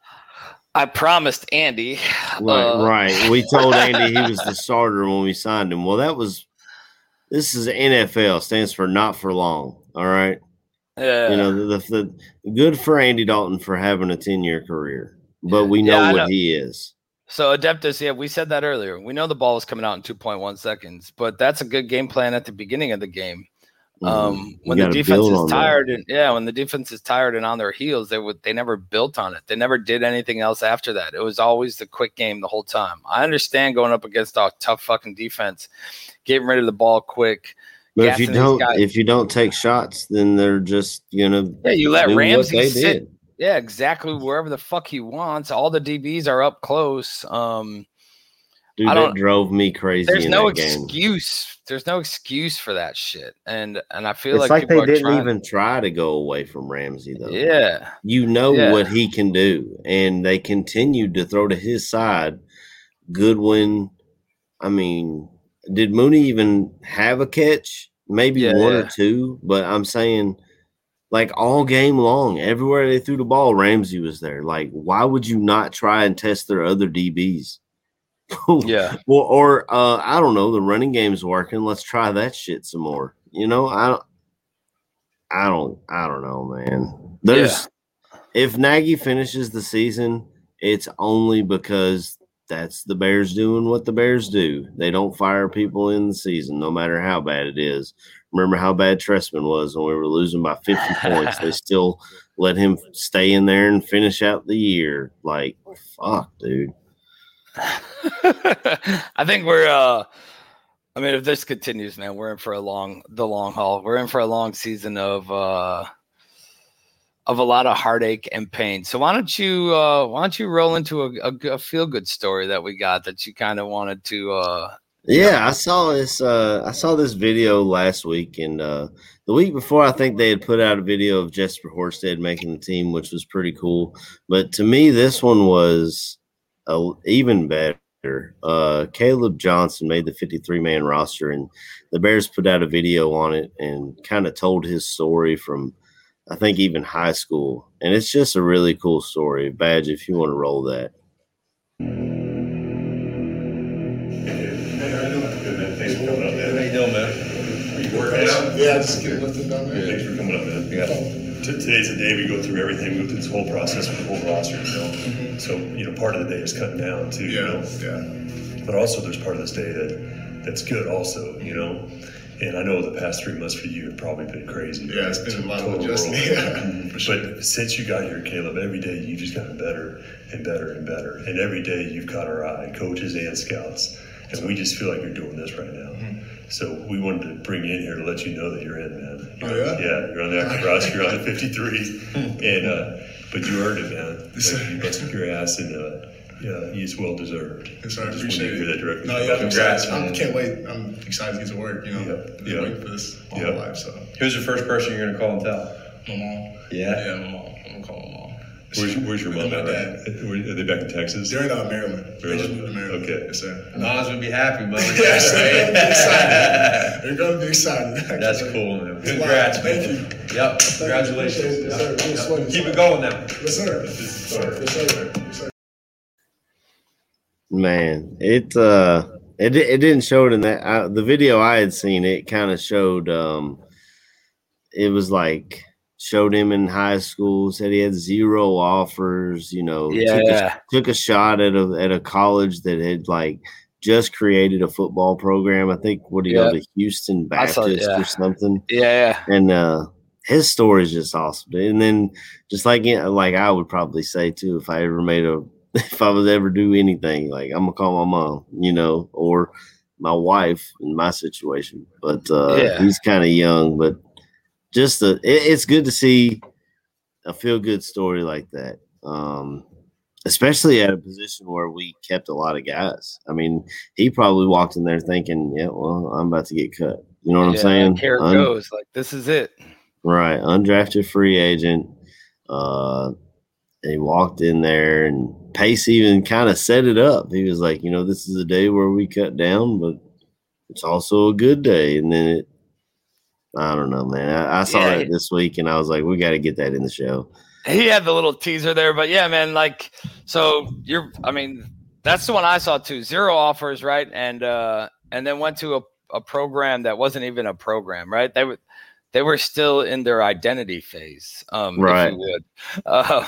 I promised Andy. Right, uh, right. We (laughs) told Andy he was the starter when we signed him. Well, that was this is NFL stands for not for long. All right. Yeah. You know, the, the, the good for Andy Dalton for having a 10 year career, but we know Yeah, what know. he is. So Adeptus, yeah, we said that earlier. We know the ball is coming out in 2.1 seconds, but that's a good game plan at the beginning of the game. Mhm. Um, when the defense is that. tired and yeah, when the defense is tired and on their heels, they would they never built on it. They never did anything else after that. It was always the quick game the whole time. I understand going up against a tough fucking defense, getting rid of the ball quick. But if you don't, guys- if you don't take shots, then they're just gonna Yeah, you let Ramsey sit. Yeah, exactly wherever the fuck he wants. All the DBs are up close. Um, Dude, I that don't- drove me crazy. there's no that game. excuse. There's no excuse for that shit. And and I feel It's like, like, they didn't trying- even try to go away from Ramsey though. Yeah. you know Yeah. what he can do, and they continued to throw to his side. Goodwin, I mean, did Mooney even have a catch? Maybe Yeah, one yeah. or two, but I'm saying, like all game long, everywhere they threw the ball, Ramsey was there. Like, why would you not try and test their other DBs? (laughs) Yeah. Well, or uh, I don't know, the running game's working. Let's try that shit some more. You know, I don't, I don't, I don't know, man. There's if Nagy finishes the season, it's only because that's the Bears doing what the Bears do. They don't fire people in the season, no matter how bad it is. Remember how bad Trestman was when we were losing by 50 (laughs) points. They still let him stay in there and finish out the year. Like, fuck, dude. (laughs) I think we're uh I mean if this continues, man, we're in for a long the long haul. We're in for a long season of uh of a lot of heartache and pain. So why don't you uh why don't you roll into a, a, feel good story that we got that you kind of wanted to uh Yeah, I saw this. Uh, I saw this video last week, and uh, the week before, I think they had put out a video of Jesper Horsted making the team, which was pretty cool. But to me, this one was even better. Uh, Caleb Johnson made the 53 man roster, and the Bears put out a video on it and kind of told his story from, I think, even high school. And it's just a really cool story. Badge, if you want to roll that. Thanks for coming up, man. How you man? You working out? Yeah, just get lifted down there. Thanks for coming up, man. Yeah. T- Today's the day we go through everything, we go through this whole process with the whole roster, you know? So, you know, part of the day is cutting down too, you know? Yeah. But also there's part of this day that, that's good also, you know? And I know the past three months for you have probably been crazy. Yeah, it's been a lot of whirlwind. (laughs) Yeah, sure. But since you got here, Caleb, every day you've just gotten better and better and better. And every day you've caught our eye, coaches and scouts. And we just feel like you're doing this right now. Mm-hmm. So we wanted to bring you in here to let you know that you're in, man. Oh, You're- yeah? Yeah, you're on the active (laughs) roster. You're on the 53. and uh, but you earned it, man. Like, you busted your ass, and uh, yeah, it's well deserved. Yes, sir, I just appreciate to hear that directly. No, yeah, I'm Congrats, excited. I can't wait. I'm excited to get to work. You know, Yeah, I've been yeah. waiting for this all Yeah. my life. So, Who's the first person you're gonna call and tell? my mom. Yeah? Yeah, my mom. I'm gonna call my mom. Where's, where's your mom My at? dad. Right? Are they back in Texas? They're in uh, Maryland. They just Maryland? moved to Maryland. Okay. Yes, sir. Moms would be happy, Mo. (laughs) yes, they're gonna be excited. They're gonna be excited. That's cool, man. Congrats. Thank you. Yep. Appreciate Congratulations. it. Yes, sir. Yes, sir. Yep. Keep it going now. Yes, sir. Yes, sir. Yes, sir. Man, it uh it it didn't show it in that uh, the video I had seen. It kind of showed um it was like showed him in high school. Said he had zero offers. You know, took, Yeah. a, took a shot at a at a college that had like just created a football program. I think what do you Yeah. go to Houston I saw- Baptist yeah. or something yeah, yeah. and uh his story is just awesome and then just like like i would probably say too if i ever made a (laughs) if i was ever do anything like i'm gonna call my mom you know or my wife in my situation but uh Yeah. he's kind of young but just it, it's good to see a feel good story like that um especially at a position where we kept a lot of guys i mean he probably walked in there thinking yeah well i'm about to get cut you know what i'm saying here it Un- goes. Like this is it. Right, undrafted free agent. Uh, he walked in there, and Pace even kind of set it up. He was like, you know, this is a day where we cut down, but it's also a good day. And then it, I don't know, man. I, I saw Yeah. that this week and I was like, we got to get that in the show. he had the little teaser there, but yeah, man, like so you're I mean, that's the one I saw too. Zero offers, right? And uh and then went to a, a program that wasn't even a program, right? They were they were still in their identity phase, um, Right. if you would. Uh,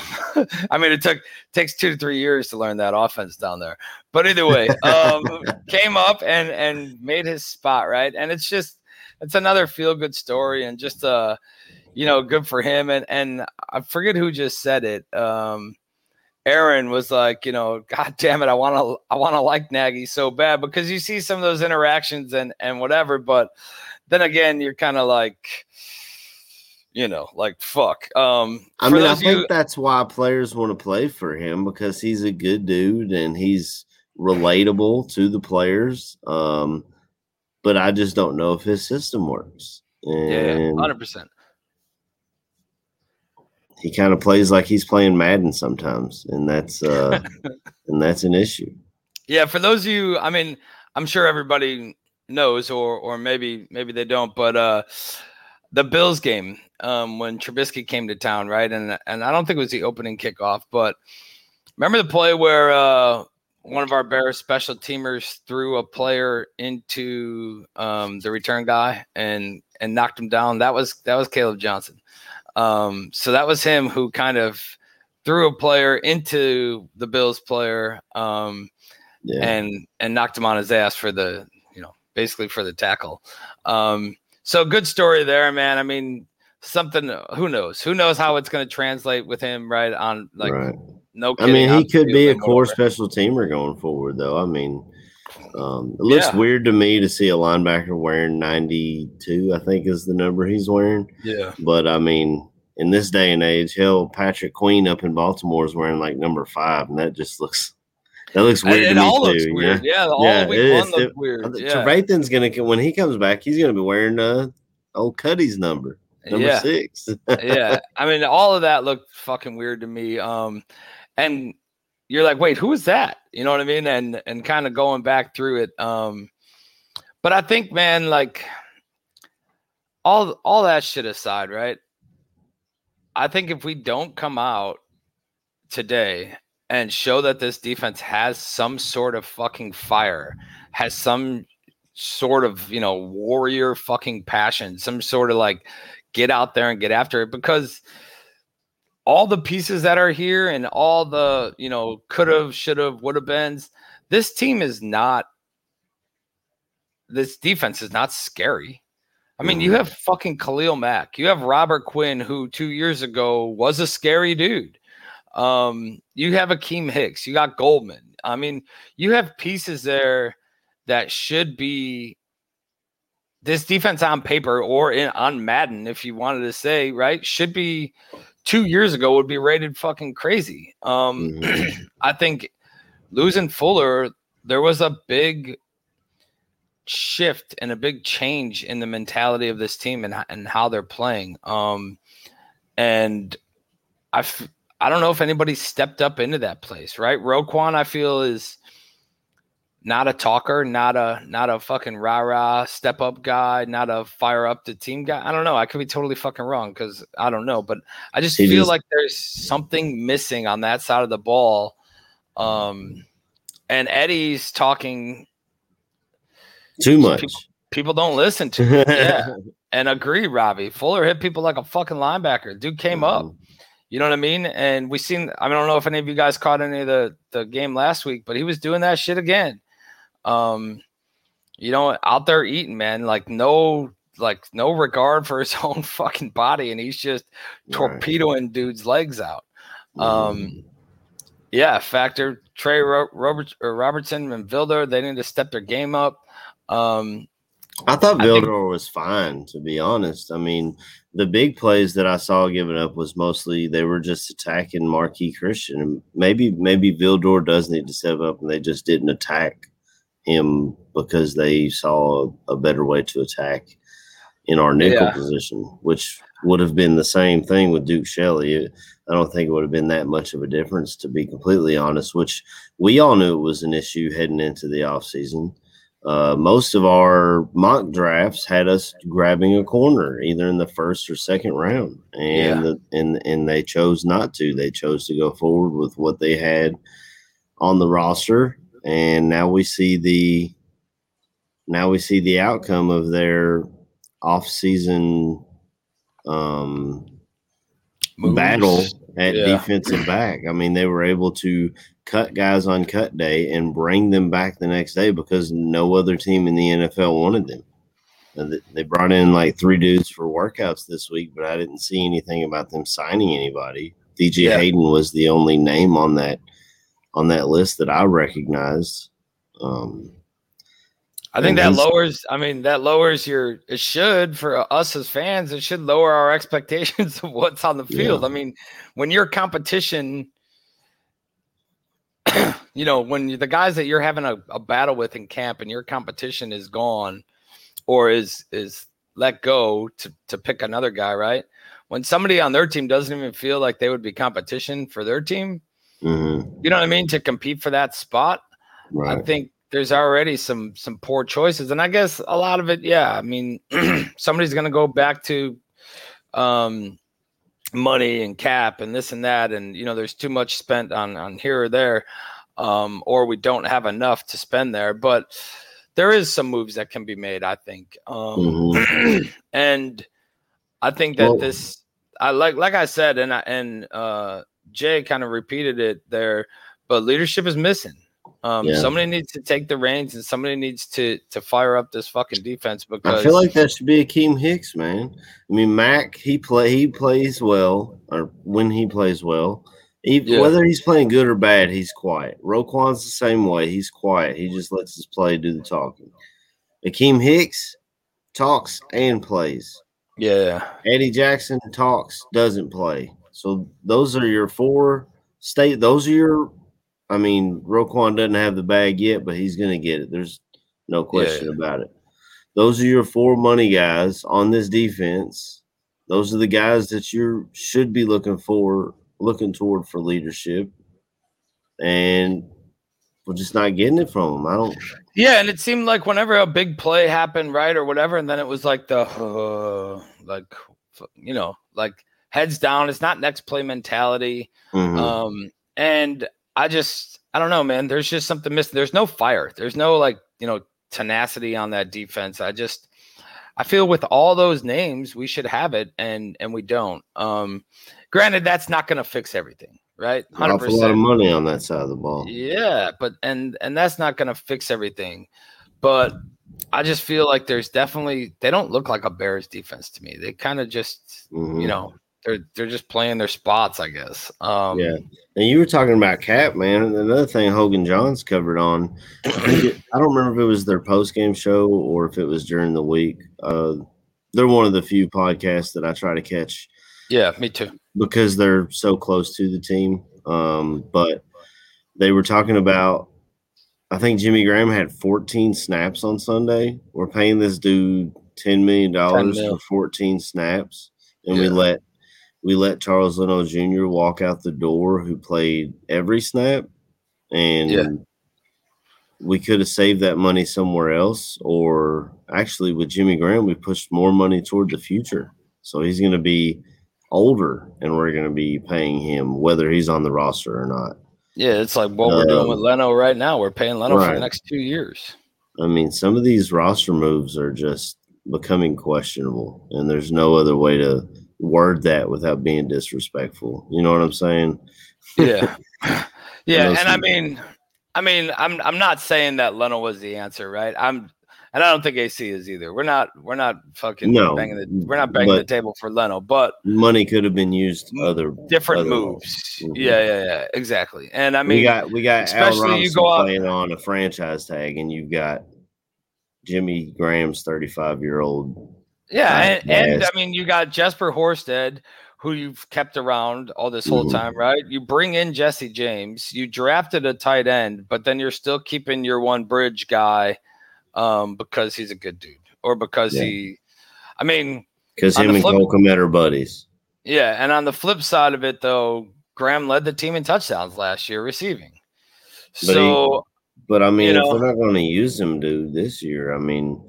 (laughs) I mean, it took takes two to three years to learn that offense down there. But either way, um, (laughs) came up and and made his spot right, and it's just it's another feel good story, and just uh, you know, good for him. And and I forget who just said it. Um, Aaron was like, you know, God damn it, I want to, I want to like Nagy so bad because you see some of those interactions and and whatever, but then again, you're kind of like, you know, like fuck. Um, I mean, I think you- that's why players want to play for him because he's a good dude and he's relatable to the players. Um, but I just don't know if his system works. yeah, hundred percent. he kind of plays like he's playing Madden sometimes, and that's uh, (laughs) and that's an issue. Yeah, for those of you, I mean, I'm sure everybody knows, or or maybe maybe they don't, but uh, the Bills game um, when Trubisky came to town, right? And and I don't think it was the opening kickoff, but remember the play where uh, one of our Bears special teamers threw a player into um, the return guy and and knocked him down. That was that was Caleb Johnson. Um, so that was him who kind of threw a player into the Bills player. Um, Yeah. and and knocked him on his ass for the basically for the tackle. Um, so good story there, man. I mean, something. Who knows? Who knows how it's going to translate with him, right? On like, Right. no. I mean, he could be a core whatever. special teamer going forward, though. I mean, um, it looks Yeah. weird to me to see a linebacker wearing 92, I think is the number he's wearing. Yeah. But I mean, in this day and age, hell, Patrick Queen up in Baltimore is wearing like number five, and that just looks that looks weird it to me all too. looks weird. know? Yeah, all of week it one It- weird. Yeah. Trevathan's gonna when he comes back, he's gonna be wearing uh old Cuddy's number, number Yeah. six. (laughs) yeah, I mean, all of that looked fucking weird to me. Um, and you're like, wait, who is that? You know what I mean? And and kind of going back through it. Um, but I think, man, like all all that shit aside, right? I think if we don't come out today and show that this defense has some sort of fucking fire, has some sort of, you know, warrior fucking passion, some sort of like get out there and get after it because all the pieces that are here and all the, you know, could have, should have, would have been, this team is not, this defense is not scary. I mean, you mm-hmm. have fucking Khalil Mack. You have Robert Quinn, who two years ago was a scary dude. Um, you have Akiem Hicks. You got Goldman. I mean, you have pieces there that should be this defense on paper or in on Madden, if you wanted to say, right, should be two years ago would be rated fucking crazy. Um, (clears throat) I think losing Fuller, there was a big shift and a big change in the mentality of this team and, and how they're playing. Um, and I, f- I don't know if anybody stepped up into that place, right? Roquan, I feel is not a talker, not a not a fucking rah rah step up guy, not a fire up the team guy. I don't know. I could be totally fucking wrong because I don't know, but I just He feel just- like there's something missing on that side of the ball. Um, and Eddie's talking Too much. People, people don't listen to him. (laughs) yeah. And agree, Robbie. Fuller hit people like a fucking linebacker. Dude came up. Mm-hmm. You know what I mean? And we seen I, mean, I don't know if any of you guys caught any of the, the game last week, but he was doing that shit again. Um, you know, out there eating, man, like no like no regard for his (laughs) own fucking body, and he's just torpedoing dudes' legs out. Um yeah, factor Trey Ro- Robert or Robertson and Vildor, they need to step their game up. Um I thought Vildor was fine, to be honest. I mean, the big plays that I saw given up was mostly they were just attacking Marqui Christian. And maybe maybe Vildor does need to step up and they just didn't attack him because they saw a, a better way to attack in our nickel Yeah. position, which would have been the same thing with Duke Shelley. I don't think it would have been that much of a difference, to be completely honest, which we all knew it was an issue heading into the offseason. Uh, most of our mock drafts had us grabbing a corner either in the first or second round, and Yeah. the, and and they chose not to. They chose to go forward with what they had on the roster, and now we see the now we see the outcome of their off-season um, Moves. battle at Yeah. defensive back. I mean, they were able to cut guys on cut day and bring them back the next day because no other team in the NFL wanted them. They brought in like three dudes for workouts this week, but I didn't see anything about them signing anybody. DJ Yeah. Hayden was the only name on that on that list that I recognized. Um, I think that lowers. I mean, that lowers your. It should for us as fans. It should lower our (laughs) expectations of what's on the field. Yeah. I mean, when your competition, (clears throat) you know, when the guys that you're having a, a battle with in camp and your competition is gone, or is is let go to to pick another guy, right? When somebody on their team doesn't even feel like they would be competition for their team, mhm, you know what I mean, to compete for that spot. I think there's already some some poor choices, and I guess a lot of it, yeah. I mean, (clears throat) somebody's going to go back to um, money and cap and this and that, and you know, there's too much spent on on here or there, um, or we don't have enough to spend there. But there is some moves that can be made, I think, um, (clears throat) and I think that this, I like like I said, and I, and uh, Jay kind of repeated it there, but leadership is missing. Um, Yeah. Somebody needs to take the reins, and somebody needs to to fire up this fucking defense because I feel like that should be Akiem Hicks, man. I mean, Mack he play he plays well, or when he plays well, Even, Yeah. whether he's playing good or bad, he's quiet. Roquan's the same way. He's quiet. He just lets his play do the talking. Akiem Hicks talks and plays. Yeah. Eddie Jackson talks, doesn't play. So those are your four state. Those are your. I mean, Roquan doesn't have the bag yet, but he's going to get it. There's no question about it. Those are your four money guys on this defense. Those are the guys that you should be looking for, looking toward for leadership, and we're just not getting it from them. I don't. Yeah, and it seemed like whenever a big play happened, right, or whatever, and then it was like the uh, (sighs) like you know, like heads down. It's not next play mentality. Mhm. Um, and I just I don't know, man. There's just something missing. There's no fire. There's no like you know tenacity on that defense. I just I feel with all those names we should have it, and and we don't. Um, granted, that's not going to fix everything, right? An awful lot of money on that side of the ball. Yeah, but and and that's not going to fix everything. But I just feel like there's definitely they don't look like a Bears defense to me. They kind of just Mhm. you know they're they're just playing their spots, I guess. Um, Yeah. And you were talking about Cap, man. Another thing Hoge and Jahns covered on, I, think it, I don't remember if it was their post game show or if it was during the week. Uh, they're one of the few podcasts that I try to catch yeah, me too. because they're so close to the team. Um, but they were talking about, I think Jimmy Graham had 14 snaps on Sunday. We're paying this dude $10 million mil. for 14 snaps. And we let we let Charles Leno Jr. walk out the door who played every snap. And Yeah. we could have saved that money somewhere else. Or actually with Jimmy Graham, we pushed more money toward the future. So he's gonna be older and we're going to be paying him whether he's on the roster or not. Yeah, it's like what we're doing with Um, Leno right now. We're paying Leno for the next two years. I mean, some of these roster moves are just becoming questionable, and there's no other way to word that without being disrespectful. You know what I'm saying? Yeah. (laughs) Yeah, and I mean, I mean, I'm I'm not saying that Leno was the answer, right? I'm, and I don't think AC is either. We're not we're not fucking No, banging the we're not banging the table for Leno, but Money could have been used other different other moves. Mhm. Yeah, yeah, yeah, exactly. And I mean, we got we got Al especially you Robinson go out- playing on a franchise tag, and you've got Jimmy Graham's 35 year old. Yeah, and, and I mean, you got Jesper Horsted, who you've kept around all this whole Mhm. time, right? You bring in Jesse James, you drafted a tight end, but then you're still keeping your one bridge guy um, because he's a good dude or because Yeah. he, I mean, Because him and flip- Cole Kmet are buddies. yeah. And on the flip side of it, though, Graham led the team in touchdowns last year receiving. But he- So, But I mean, You if we're not going to use him, dude, this year, I mean,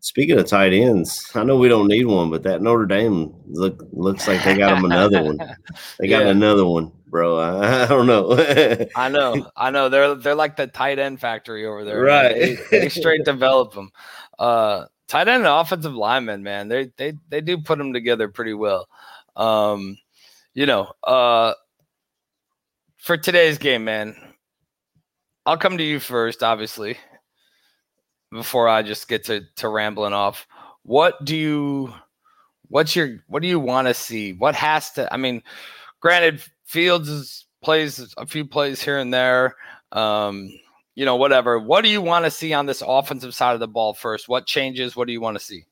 speaking of tight ends, I know we don't need one, but that Notre Dame look looks like they got him another one. They got Yeah. another one, bro. I, (laughs) I don't know. I know, I know. They're they're like the tight end factory over there. Right. They, they straight develop them. Uh, tight end and offensive linemen, man. They they they do put them together pretty well. Um, you know, uh, for today's game, man, I'll come to you first, obviously, before I just get to to rambling off. What do you, what's your, what do you want to see? What has to? I mean, granted, Fields is, plays a few plays here and there. Um, you know, whatever. What do you want to see on this offensive side of the ball first? What changes? What do you want to see?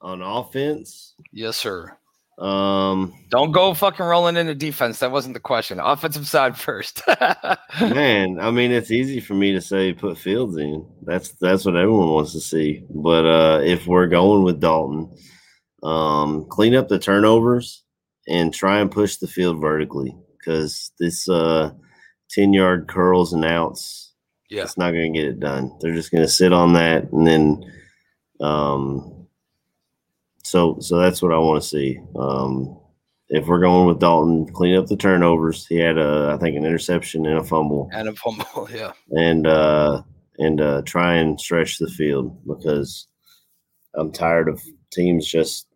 On offense, Yes, sir. Um, Don't go fucking rolling into defense. That wasn't the question. Offensive side first. (laughs) man, I mean, it's easy for me to say put Fields in. That's that's what everyone wants to see. But uh, if we're going with Dalton, um, clean up the turnovers and try and push the field vertically because this uh, ten yard curls and outs, Yeah. it's not going to get it done. They're just going to sit on that and then, um, so so that's what I want to see. Um, if we're going with Dalton, clean up the turnovers. He had a, I think, an interception and a fumble, and a fumble. (laughs) Yeah. and uh, and uh, try and stretch the field because I'm tired of teams just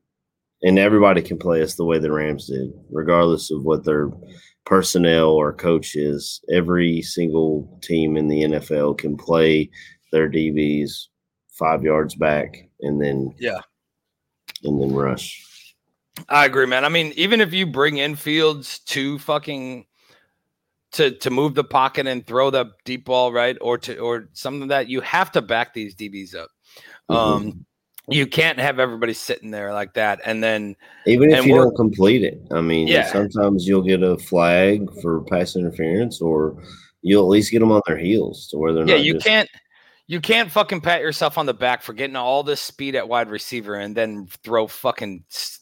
and everybody can play us the way the Rams did, regardless of what their personnel or coach is. Every single team in the NFL can play their DBs five yards back and then Yeah. And then rush. I agree, man. I mean, even if you bring in Fields to fucking to to move the pocket and throw the deep ball, right, or to or something that you have to back these DBs up. Mm-hmm. Um, you can't have everybody sitting there like that, and then Even if you don't complete it, I mean, Yeah. sometimes you'll get a flag for pass interference, or you'll at least get them on their heels to where they're yeah, not. you just, can't you can't fucking pat yourself on the back for getting all this speed at wide receiver and then throw fucking s-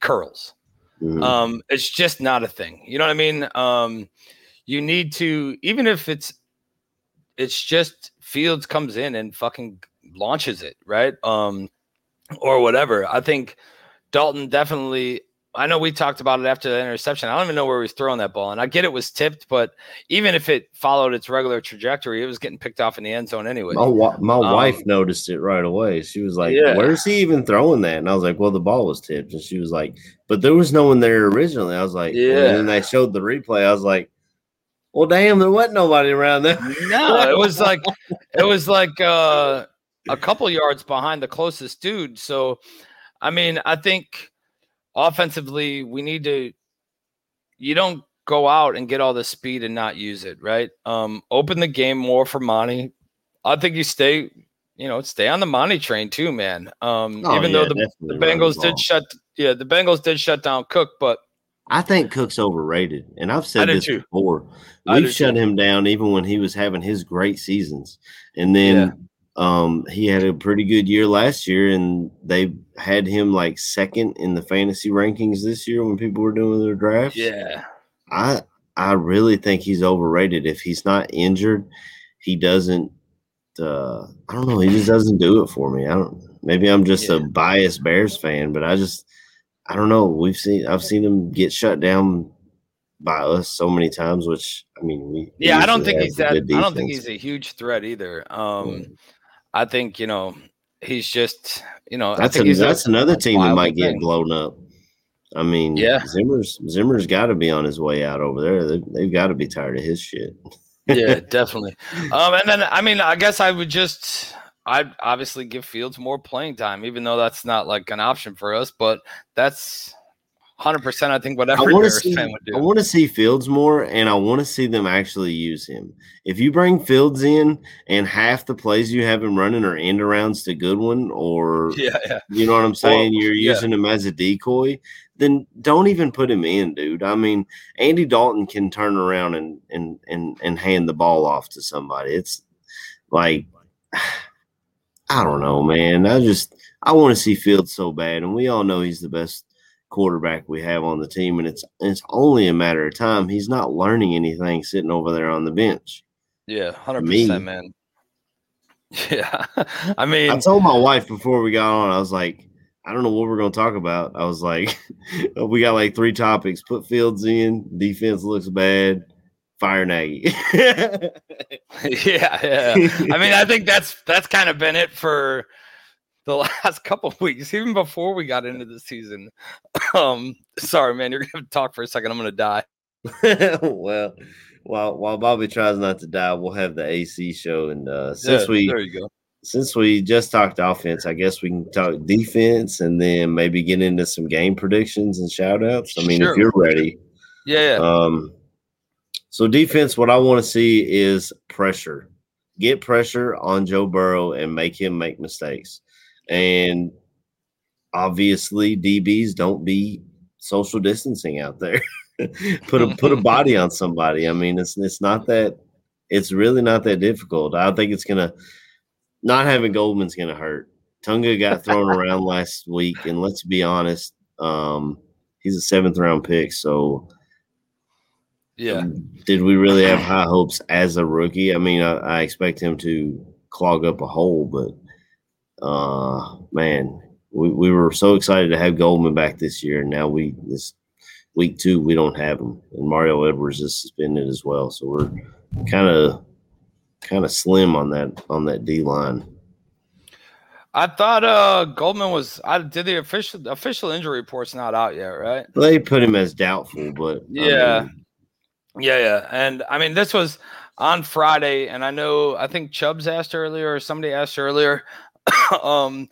curls. Mhm. Um, it's just not a thing. You know what I mean? Um, you need to even if it's it's just Fields comes in and fucking launches it, right? Um, or whatever. I think Dalton definitely. I know we talked about it after the interception. I don't even know where he was throwing that ball, and I get it was tipped, but even if it followed its regular trajectory, it was getting picked off in the end zone anyway. My, my Um, wife noticed it right away. She was like, Yeah. "Where's he even throwing that?" And I was like, "Well, the ball was tipped." And she was like, "But there was no one there originally." I was like, Yeah. And then they showed the replay. I was like, "Well, damn, there wasn't nobody around there." No, it was like it was like uh, a couple yards behind the closest dude. So, I mean, I think offensively we need to. You don't go out and get all the speed and not use it, right? Um, open the game more for Monty. I think you stay, you know, stay on the Monty train too, man. Um, Oh, even yeah, though the, the definitely run the Bengals did shut, yeah, the Bengals did shut down Cook, but I think Cook's overrated, and I've said this too. before. We've shut too. him down even when he was having his great seasons, and then um, he had a pretty good year last year, and they had him like second in the fantasy rankings this year when people were doing their drafts. yeah, I I really think he's overrated. If he's not injured, he doesn't. Uh, I don't know. He just doesn't do it for me. I don't. Maybe I'm just a biased Bears fan, but I just I don't know. We've seen I've seen him get shut down by us so many times. Which I mean, we we yeah, I don't think he's that. I don't think he's a huge threat either. Um, I think you know he's just you know I That's think a, he's a- that's another team that might get thing. blown up. I mean, Yeah. Zimmer's Zimmer's got to be on his way out over there. They, they've got to be tired of his shit. yeah, (laughs) definitely. Um, and then I mean, I guess I would just I'd obviously give Fields more playing time, even though that's not like an option for us. But that's hundred percent. I think whatever I want to Bears see. fan would do. I want to see Fields more, and I want to see them actually use him. If you bring Fields in, and half the plays you have him running are end arounds to Goodwin, or (laughs) Yeah, yeah. you know what I'm saying, you're yeah. using him as a decoy, then don't even put him in, dude. I mean, Andy Dalton can turn around and and and and hand the ball off to somebody. It's like (sighs) I don't know, man. I just I want to see Fields so bad, and we all know he's the best quarterback we have on the team, and it's it's only a matter of time. He's not learning anything sitting over there on the bench. Yeah, hundred percent, man. (laughs) Yeah, I mean, I told my wife before we got on, I was like, I don't know what we're going to talk about. I was like, (laughs) we got like three topics. Put Fields in, defense looks bad, fire Nagy. (laughs) yeah, yeah. I mean, I think that's that's kind of been it for the (laughs) last couple of weeks, even before we got into the season. (coughs) Um, sorry, man, you're gonna talk for a second. I'm gonna die. (laughs) well, while while Bobby tries not to die, we'll have the AC show. And uh, since Yeah, we there you go. since we just talked offense, I guess we can talk defense and then maybe get into some game predictions and shout outs. I mean, Sure. if you're ready. Yeah, yeah. Um, so defense, what I want to see is pressure. Get pressure on Joe Burrow and make him make mistakes. And obviously, DBs don't be social distancing out there. (laughs) put a put a (laughs) body on somebody. I mean, it's it's not that it's really not that difficult. I think it's gonna not having Goldman's gonna hurt. Tonga got thrown (laughs) around last week, and let's be honest, um, he's a seventh round pick, so yeah. did we really have (clears throat) high hopes as a rookie? I mean, I, I expect him to clog up a hole, but uh, man, we, we were so excited to have Goldman back this year, and now we this week two we don't have him, and Mario Edwards is suspended as well, so we're kind of kind of slim on that on that D line. I thought uh Goldman was. I did the official official injury report's not out yet, right? They put him as doubtful, but Yeah. mean, Yeah, yeah. And I mean, this was on Friday, and I know I think Chubbs asked earlier, or somebody asked earlier. (coughs) um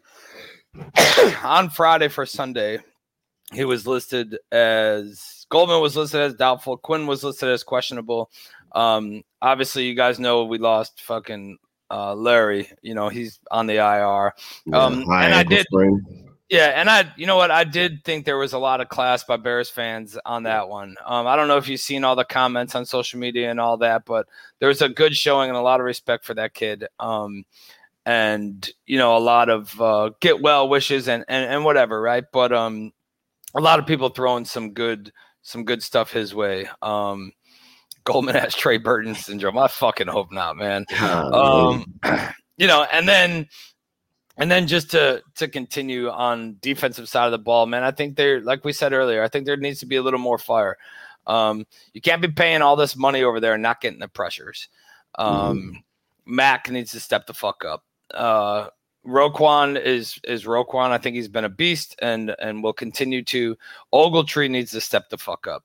(coughs) on Friday for Sunday, he was listed as Goldman was listed as doubtful, Quinn was listed as questionable. Um, obviously, you guys know we lost fucking uh Larry, you know, he's on the IR. Um and I did sprain. yeah, and I, you know what, I did think there was a lot of class by Bears fans on that one. Um, I don't know if you've seen all the comments on social media and all that, but there was a good showing and a lot of respect for that kid. Um, and you know, a lot of uh, get well wishes and, and and whatever, right? But um, a lot of people throwing some good some good stuff his way. Um, Goldman has Trey Burton syndrome. I fucking hope not, man. Um, (clears throat) you know, and then and then just to to continue on defensive side of the ball, man, I think there, like we said earlier, I think there needs to be a little more fire. Um, you can't be paying all this money over there and not getting the pressures. Um, Mack needs to step the fuck up. Uh, Roquan is is Roquan. I think he's been a beast and and will continue to. Ogletree needs to step the fuck up.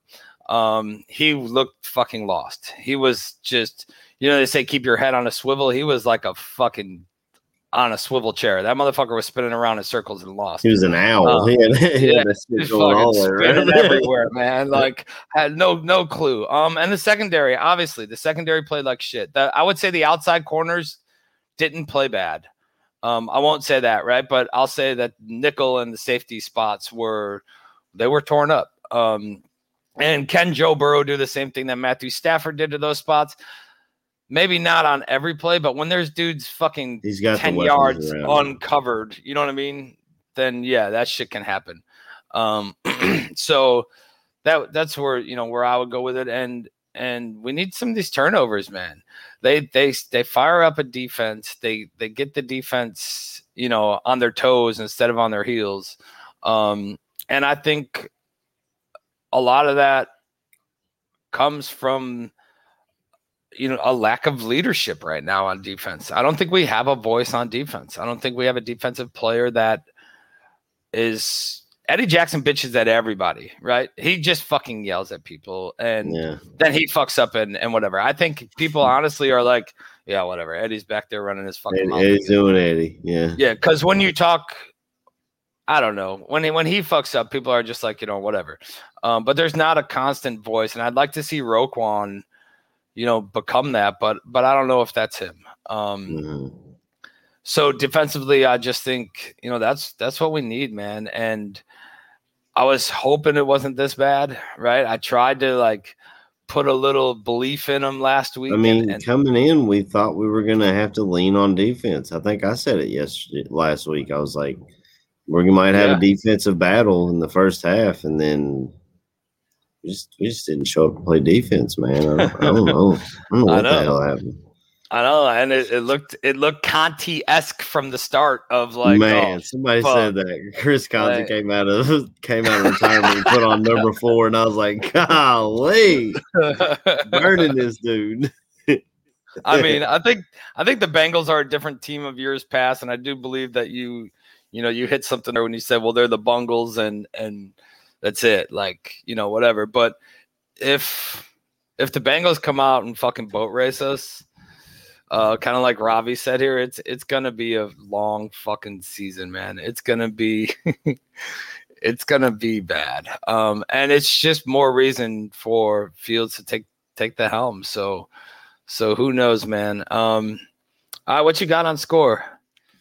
Um, he looked fucking lost. He was just, you know, they say keep your head on a swivel. He was like a fucking on a swivel chair. That motherfucker was spinning around in circles and lost. He was an owl. Uh, (laughs) he had, he yeah, had that He's fucking there, right? spinning (laughs) everywhere, man. Like had no no clue. Um, and the secondary, obviously, the secondary played like shit. The, I would say the outside corners didn't play bad. Um, I won't say that, right? But I'll say that nickel and the safety spots were they were torn up. Um, and can Joe Burrow do the same thing that Matthew Stafford did to those spots? Maybe not on every play, but when there's dudes fucking He's got 10 yards uncovered, you know what I mean? Then yeah, that shit can happen. Um, (clears throat) so that that's where you know where I would go with it, and and we need some of these turnovers, man. They they they fire up a defense. They they get the defense, you know, on their toes instead of on their heels. Um, and I think a lot of that comes from you know a lack of leadership right now on defense. I don't think we have a voice on defense. I don't think we have a defensive player that is Eddie Jackson bitches at everybody, right? He just fucking yells at people and Yeah. then he fucks up and, and whatever. I think people honestly are like, yeah, whatever. Eddie's back there running his fucking mouth. Eddie's doing Eddie. Yeah. Yeah, because when you talk, I don't know when he, when he fucks up, people are just like you know whatever. Um, but there's not a constant voice, and I'd like to see Roquan, you know, become that. But but I don't know if that's him. Um, Mhm. so defensively, I just think you know that's that's what we need, man. And I was hoping it wasn't this bad, right? I tried to like put a little belief in him last week. I mean, and, coming in, we thought we were going to have to lean on defense. I think I said it yesterday, last week. I was like, we might have Yeah. a defensive battle in the first half, and then we just we just didn't show up to play defense, man. I don't, I don't know. I don't know (laughs) I what know. the hell happened. I know, and it, it looked it looked Conte esque from the start of like Man, oh, somebody fuck. said that Chris Conte Like- came out of (laughs) came out of retirement and put on number (laughs) four, and I was like, golly, burning this dude. I mean, (laughs) I think I think the Bengals are a different team of years past, and I do believe that you, you know, you hit something there when you said, "Well, they're the Bungles," and and that's it, like you know, whatever. But if if the Bengals come out and fucking boat race us, uh, kind of like Ravi said here, it's it's gonna be a long fucking season, man. It's gonna be. (laughs) it's gonna be bad, um, and it's just more reason for Fields to take take the helm. So, so who knows, man? Um, all right, what you got on score?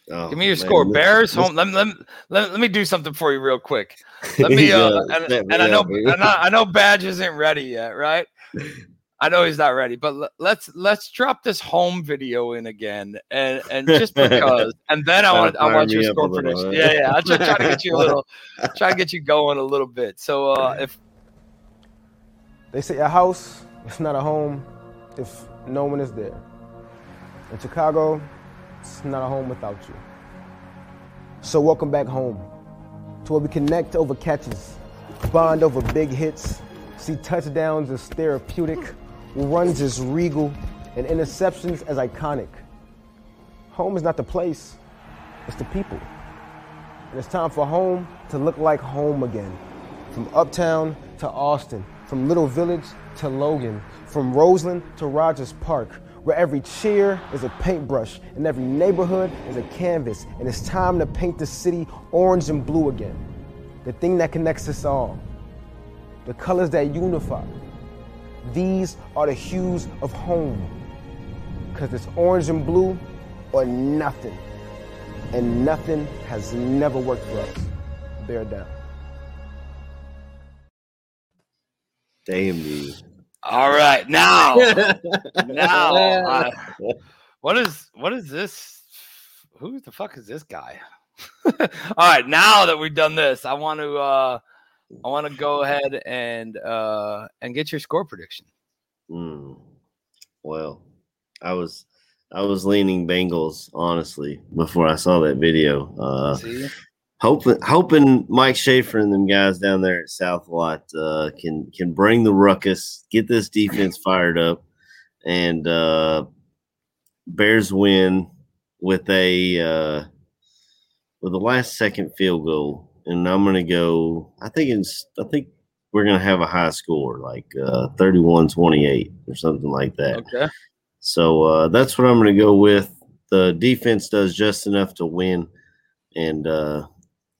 Oh, Give me your man, score. this- Bears this- home. Let, me- let, let, let me do something for you real quick. (laughs) Let me. Uh, set and, and I know, and I, I know, Badge isn't ready yet, right? (laughs) I know he's not ready, but le- let's let's drop this home video in again, and and (laughs) just because, and then I Trying want to I fire want your up a score little, prediction. huh? Yeah, yeah. I'm just trying to get you a little, (laughs) try to get you going a little bit. So uh, if They say a house is not a home if no one is there. In Chicago, it's not a home without you. So welcome back home to where we connect over catches, bond over big hits, see touchdowns as therapeutic, runs as regal, and interceptions as iconic. Home is not the place, it's the people. And it's time for home to look like home again. From uptown to Austin, from Little Village to Logan, from Roseland to Rogers Park, where every cheer is a paintbrush and every neighborhood is a canvas. And it's time to paint the city orange and blue again. The thing that connects us all, the colors that unify. These are the hues of home. Because it's orange and blue or nothing. And nothing has never worked for us. Bear down. Damn you. all right now, (laughs) now, uh, (laughs) what is what is this? Who the fuck is this guy? (laughs) all right, now that we've done this, I want to uh I want to go ahead and uh and get your score prediction. Mm. Well, I was I was leaning Bengals honestly before I saw that video. Uh, hoping hoping Mike Schaefer and them guys down there at South Lot uh, can can bring the ruckus, get this defense fired up, and uh, Bears win with a uh, with a last second field goal. And I'm gonna go. I think it's. I think we're gonna have a high score, like uh, 31-28 or something like that. Okay. So uh, that's what I'm going to go with. The defense does just enough to win, and uh,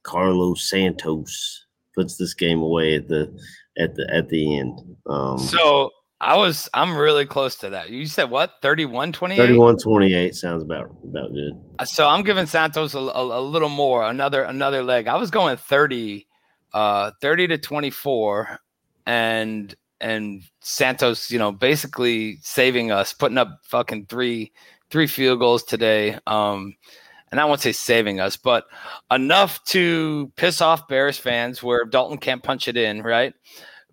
Cairo Santos puts this game away at the at the at the end. Um, So I was I'm really close to that. You said what? 31 28? 31-28 sounds about about good. So I'm giving Santos a, a, a little more, another another leg. I was going 30 uh 30 to 24 and and Santos, you know, basically saving us, putting up fucking three three field goals today. Um and I won't say saving us, but enough to piss off Bears fans where Dalton can't punch it in, right?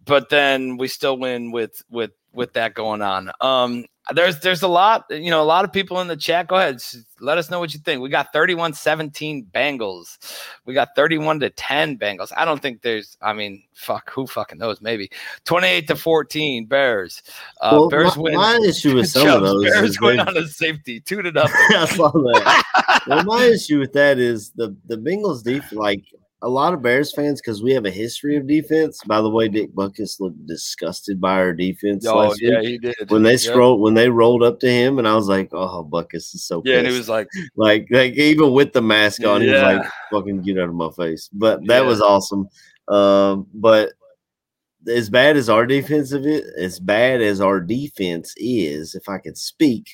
But then we still win with with with that going on. Um there's there's a lot, you know, a lot of people in the chat. Go ahead, let us know what you think. We got 31-17 Bengals. We got 31 to 10 Bengals. I don't think there's I mean, fuck, who fucking knows? Maybe 28 to 14 Bears. Uh Well, Bears my- win. my issue with (laughs) some of those Bears win on a safety, two to (laughs) nothing. I saw that. (laughs) well, my issue with that is the the Bengals deep like a lot of Bears fans because we have a history of defense. By the way, Dick Butkus looked disgusted by our defense. Oh, last yeah, week he did. When they Yep. scrolled, when they rolled up to him, and I was like, "Oh, Butkus is so." Yeah, and he was like, (laughs) like, like even with the mask on, he was Yeah. like, "Fucking get out of my face." But that Yeah. was awesome. Um, but as bad as our defensive is, as bad as our defense is, if I could speak,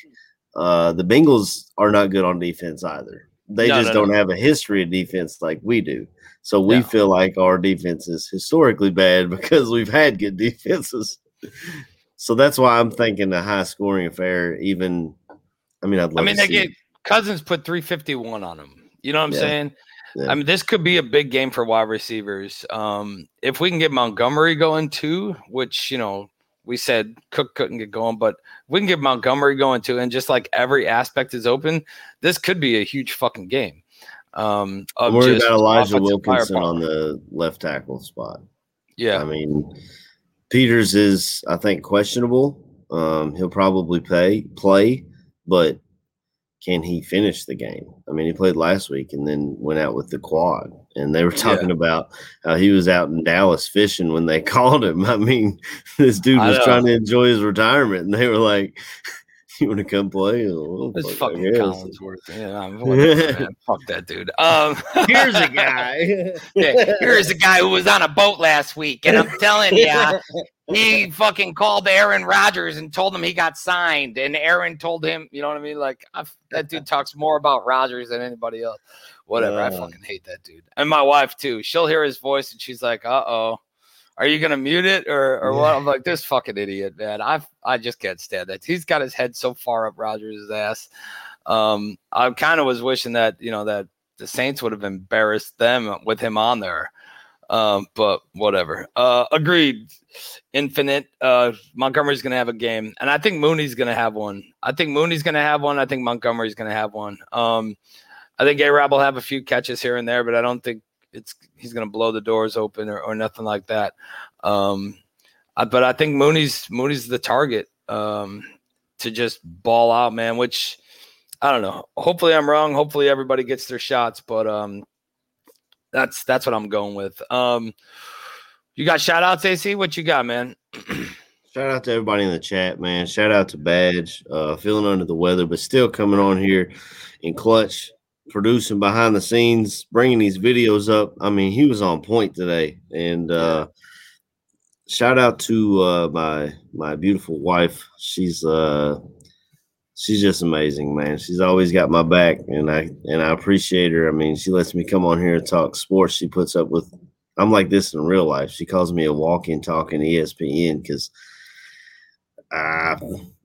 uh, the Bengals are not good on defense either. They No, just no, don't no. have a history of defense like we do. So we feel like our defense is historically bad (laughs) because we've had good defenses. So that's why I'm thinking a high scoring affair. Even, I mean, I'd love I mean, they get Cousins put 351 on them. You know what I'm Yeah. saying? Yeah. I mean, this could be a big game for wide receivers. Um, if we can get Montgomery going too, which you know we said Cook couldn't get going, but we can get Montgomery going too, and just like every aspect is open, this could be a huge fucking game. Um, I'm worried just about Elijah Wilkinson firepower. on the left tackle spot. Yeah, I mean, Peters is, I think, questionable. Um, he'll probably play, play, but can he finish the game? I mean, he played last week and then went out with the quad. And they were talking about how he was out in Dallas fishing when they (laughs) called him. I mean, this dude was trying to enjoy his retirement, and they were like, (laughs) "You want to come play?" Oh, It's fuck, fucking guess. Collinsworth. Yeah, I'm- whatever, man. (laughs) fuck that dude. Um, Here's a guy. Yeah, here's a guy who was on a boat last week, and I'm telling you, he fucking called Aaron Rodgers and told him he got signed, and Aaron told him, you know what I mean? Like i that dude talks more about Rodgers than anybody else. Whatever, I fucking hate that dude, and my wife too. She'll hear his voice and she's like, "Uh oh." Are you gonna mute it or, or what? I'm like, this fucking idiot, man. I I just can't stand that. He's got his head so far up Rodgers' ass. Um, I kind of was wishing that you know that the Saints would have embarrassed them with him on there. Um, but whatever. Uh, agreed. Infinite. Uh, Montgomery's gonna have a game, and I think Mooney's gonna have one. I think Mooney's gonna have one. I think Montgomery's gonna have one. Um, I think A Rob will have a few catches here and there, but I don't think it's he's gonna blow the doors open or, or nothing like that. Um, I, but I think Mooney's Mooney's the target um, to just ball out, man. Which I don't know. Hopefully I'm wrong. Hopefully everybody gets their shots, but um, that's that's what I'm going with. Um, you got shout outs, AC? What you got, man? (clears throat) Shout out to everybody in the chat, man. Shout out to Badge, uh, feeling under the weather, but still coming on here in clutch, producing behind the scenes, bringing these videos up. I mean, he was on point today. And uh, shout out to uh, my my beautiful wife. She's uh, she's just amazing, man. She's always got my back, and I and I appreciate her. I mean, she lets me come on here and talk sports. She puts up with. I'm like this in real life. She calls me a walking, talking ESPN because uh,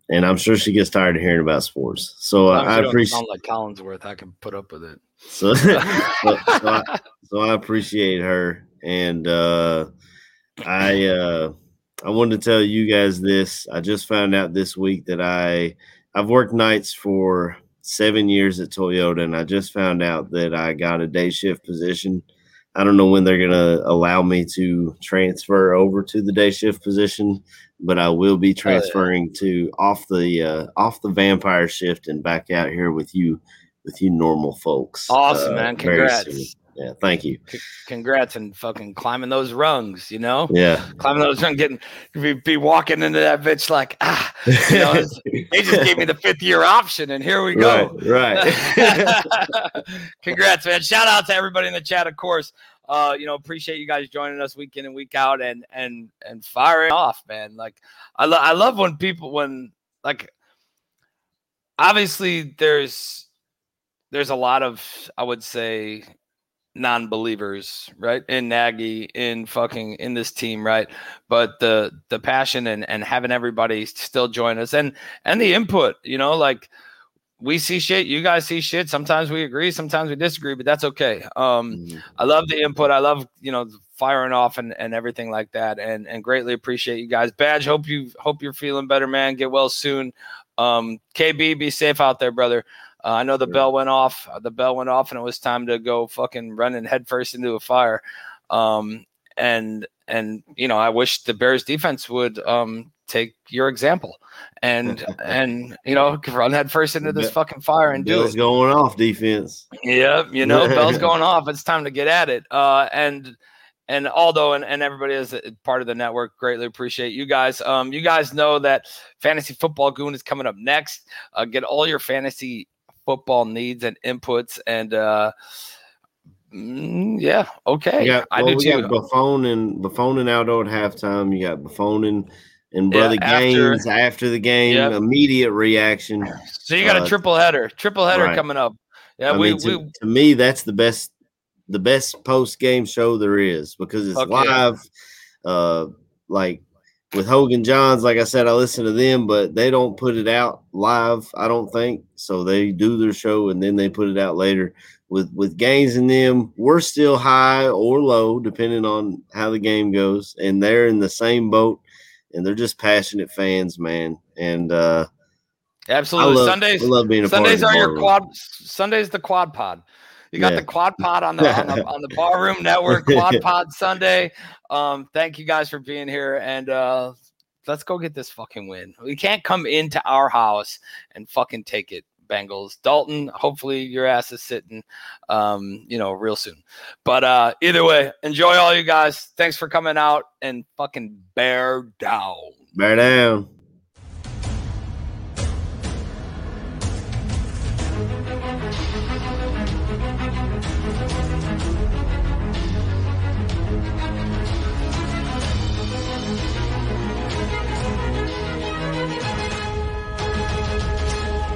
and I'm sure she gets tired of hearing about sports. So uh, I appreciate. sound like Collinsworth. I can put up with it. So, (laughs) so, so I, so I appreciate her, and uh, I uh, I wanted to tell you guys this. I just found out this week that I I've worked nights for seven years at Toyota, and I just found out that I got a day shift position. I don't know when they're gonna allow me to transfer over to the day shift position, but I will be transferring to off the uh, off the vampire shift and back out here with you with you normal folks. Awesome, uh, man. Congrats. Yeah, thank you. C- Congrats and fucking climbing those rungs, you know? Yeah. Climbing those rungs, getting be, be walking into that bitch like, ah, you know, (laughs) they just gave me the fifth year option, and here we go. Right, (laughs) Congrats, man. Shout out to everybody in the chat, of course. Uh, you know, appreciate you guys joining us week in and week out and and and firing off, man. Like I love I love when people when like obviously there's there's a lot of I would say non-believers, right? In Nagy, in fucking in this team, right? But the the passion and and having everybody still join us and and the input, you know, like we see shit, you guys see shit. Sometimes we agree, sometimes we disagree, but that's okay. Um I love the input. I love, you know, firing off and, and everything like that. And and greatly appreciate you guys. Badge, hope you hope you're feeling better, man. Get well soon. Um KB, be safe out there, brother. Uh, I know the bell went off. Uh, the bell went off, and it was time to go fucking running headfirst into a fire. Um, and and you know, I wish the Bears defense would um take your example and (laughs) and you know run headfirst into this fucking fire and do it. going off defense. Yep, you know, (laughs) bell's going off. It's time to get at it. Uh, and and Aldo and, and everybody is a part of the network. Greatly appreciate you guys. Um, you guys know that Fantasy Football Goon is coming up next. Uh, get all your fantasy football needs and inputs. And uh, mm, yeah, okay, Yeah. I well, do we too. got Buffon and Buffon and Aldo at halftime. You got Buffon and, and Yeah, Brother after- Gaines after the game. Yep. Immediate reaction. So you got a Uh, triple header, triple header right. coming up. Yeah, I we, mean, to, we to me, that's the best, the best post game show there is because it's yeah. live. Uh, like with Hoge and Jahns, like I said, I listen to them, but they don't put it out live. I don't think so. They do their show and then they put it out later. With with Gaines and them, we're still high or low depending on how the game goes, and they're in the same boat. and they're just passionate fans, man. And uh, Absolutely. I love- Sundays. I love being a part Sundays of the are your quad. Sundays the quad pod. You got Yeah. the quad pod on the, on the on the (laughs) barroom network. Quad (laughs) pod Sunday. Um, thank you guys for being here, and uh, let's go get this fucking win. We can't come into our house and fucking take it. Bengals. Dalton, hopefully your ass is sitting um, you know, real soon. But uh either way, enjoy all you guys. Thanks for coming out and fucking bear down. bear down.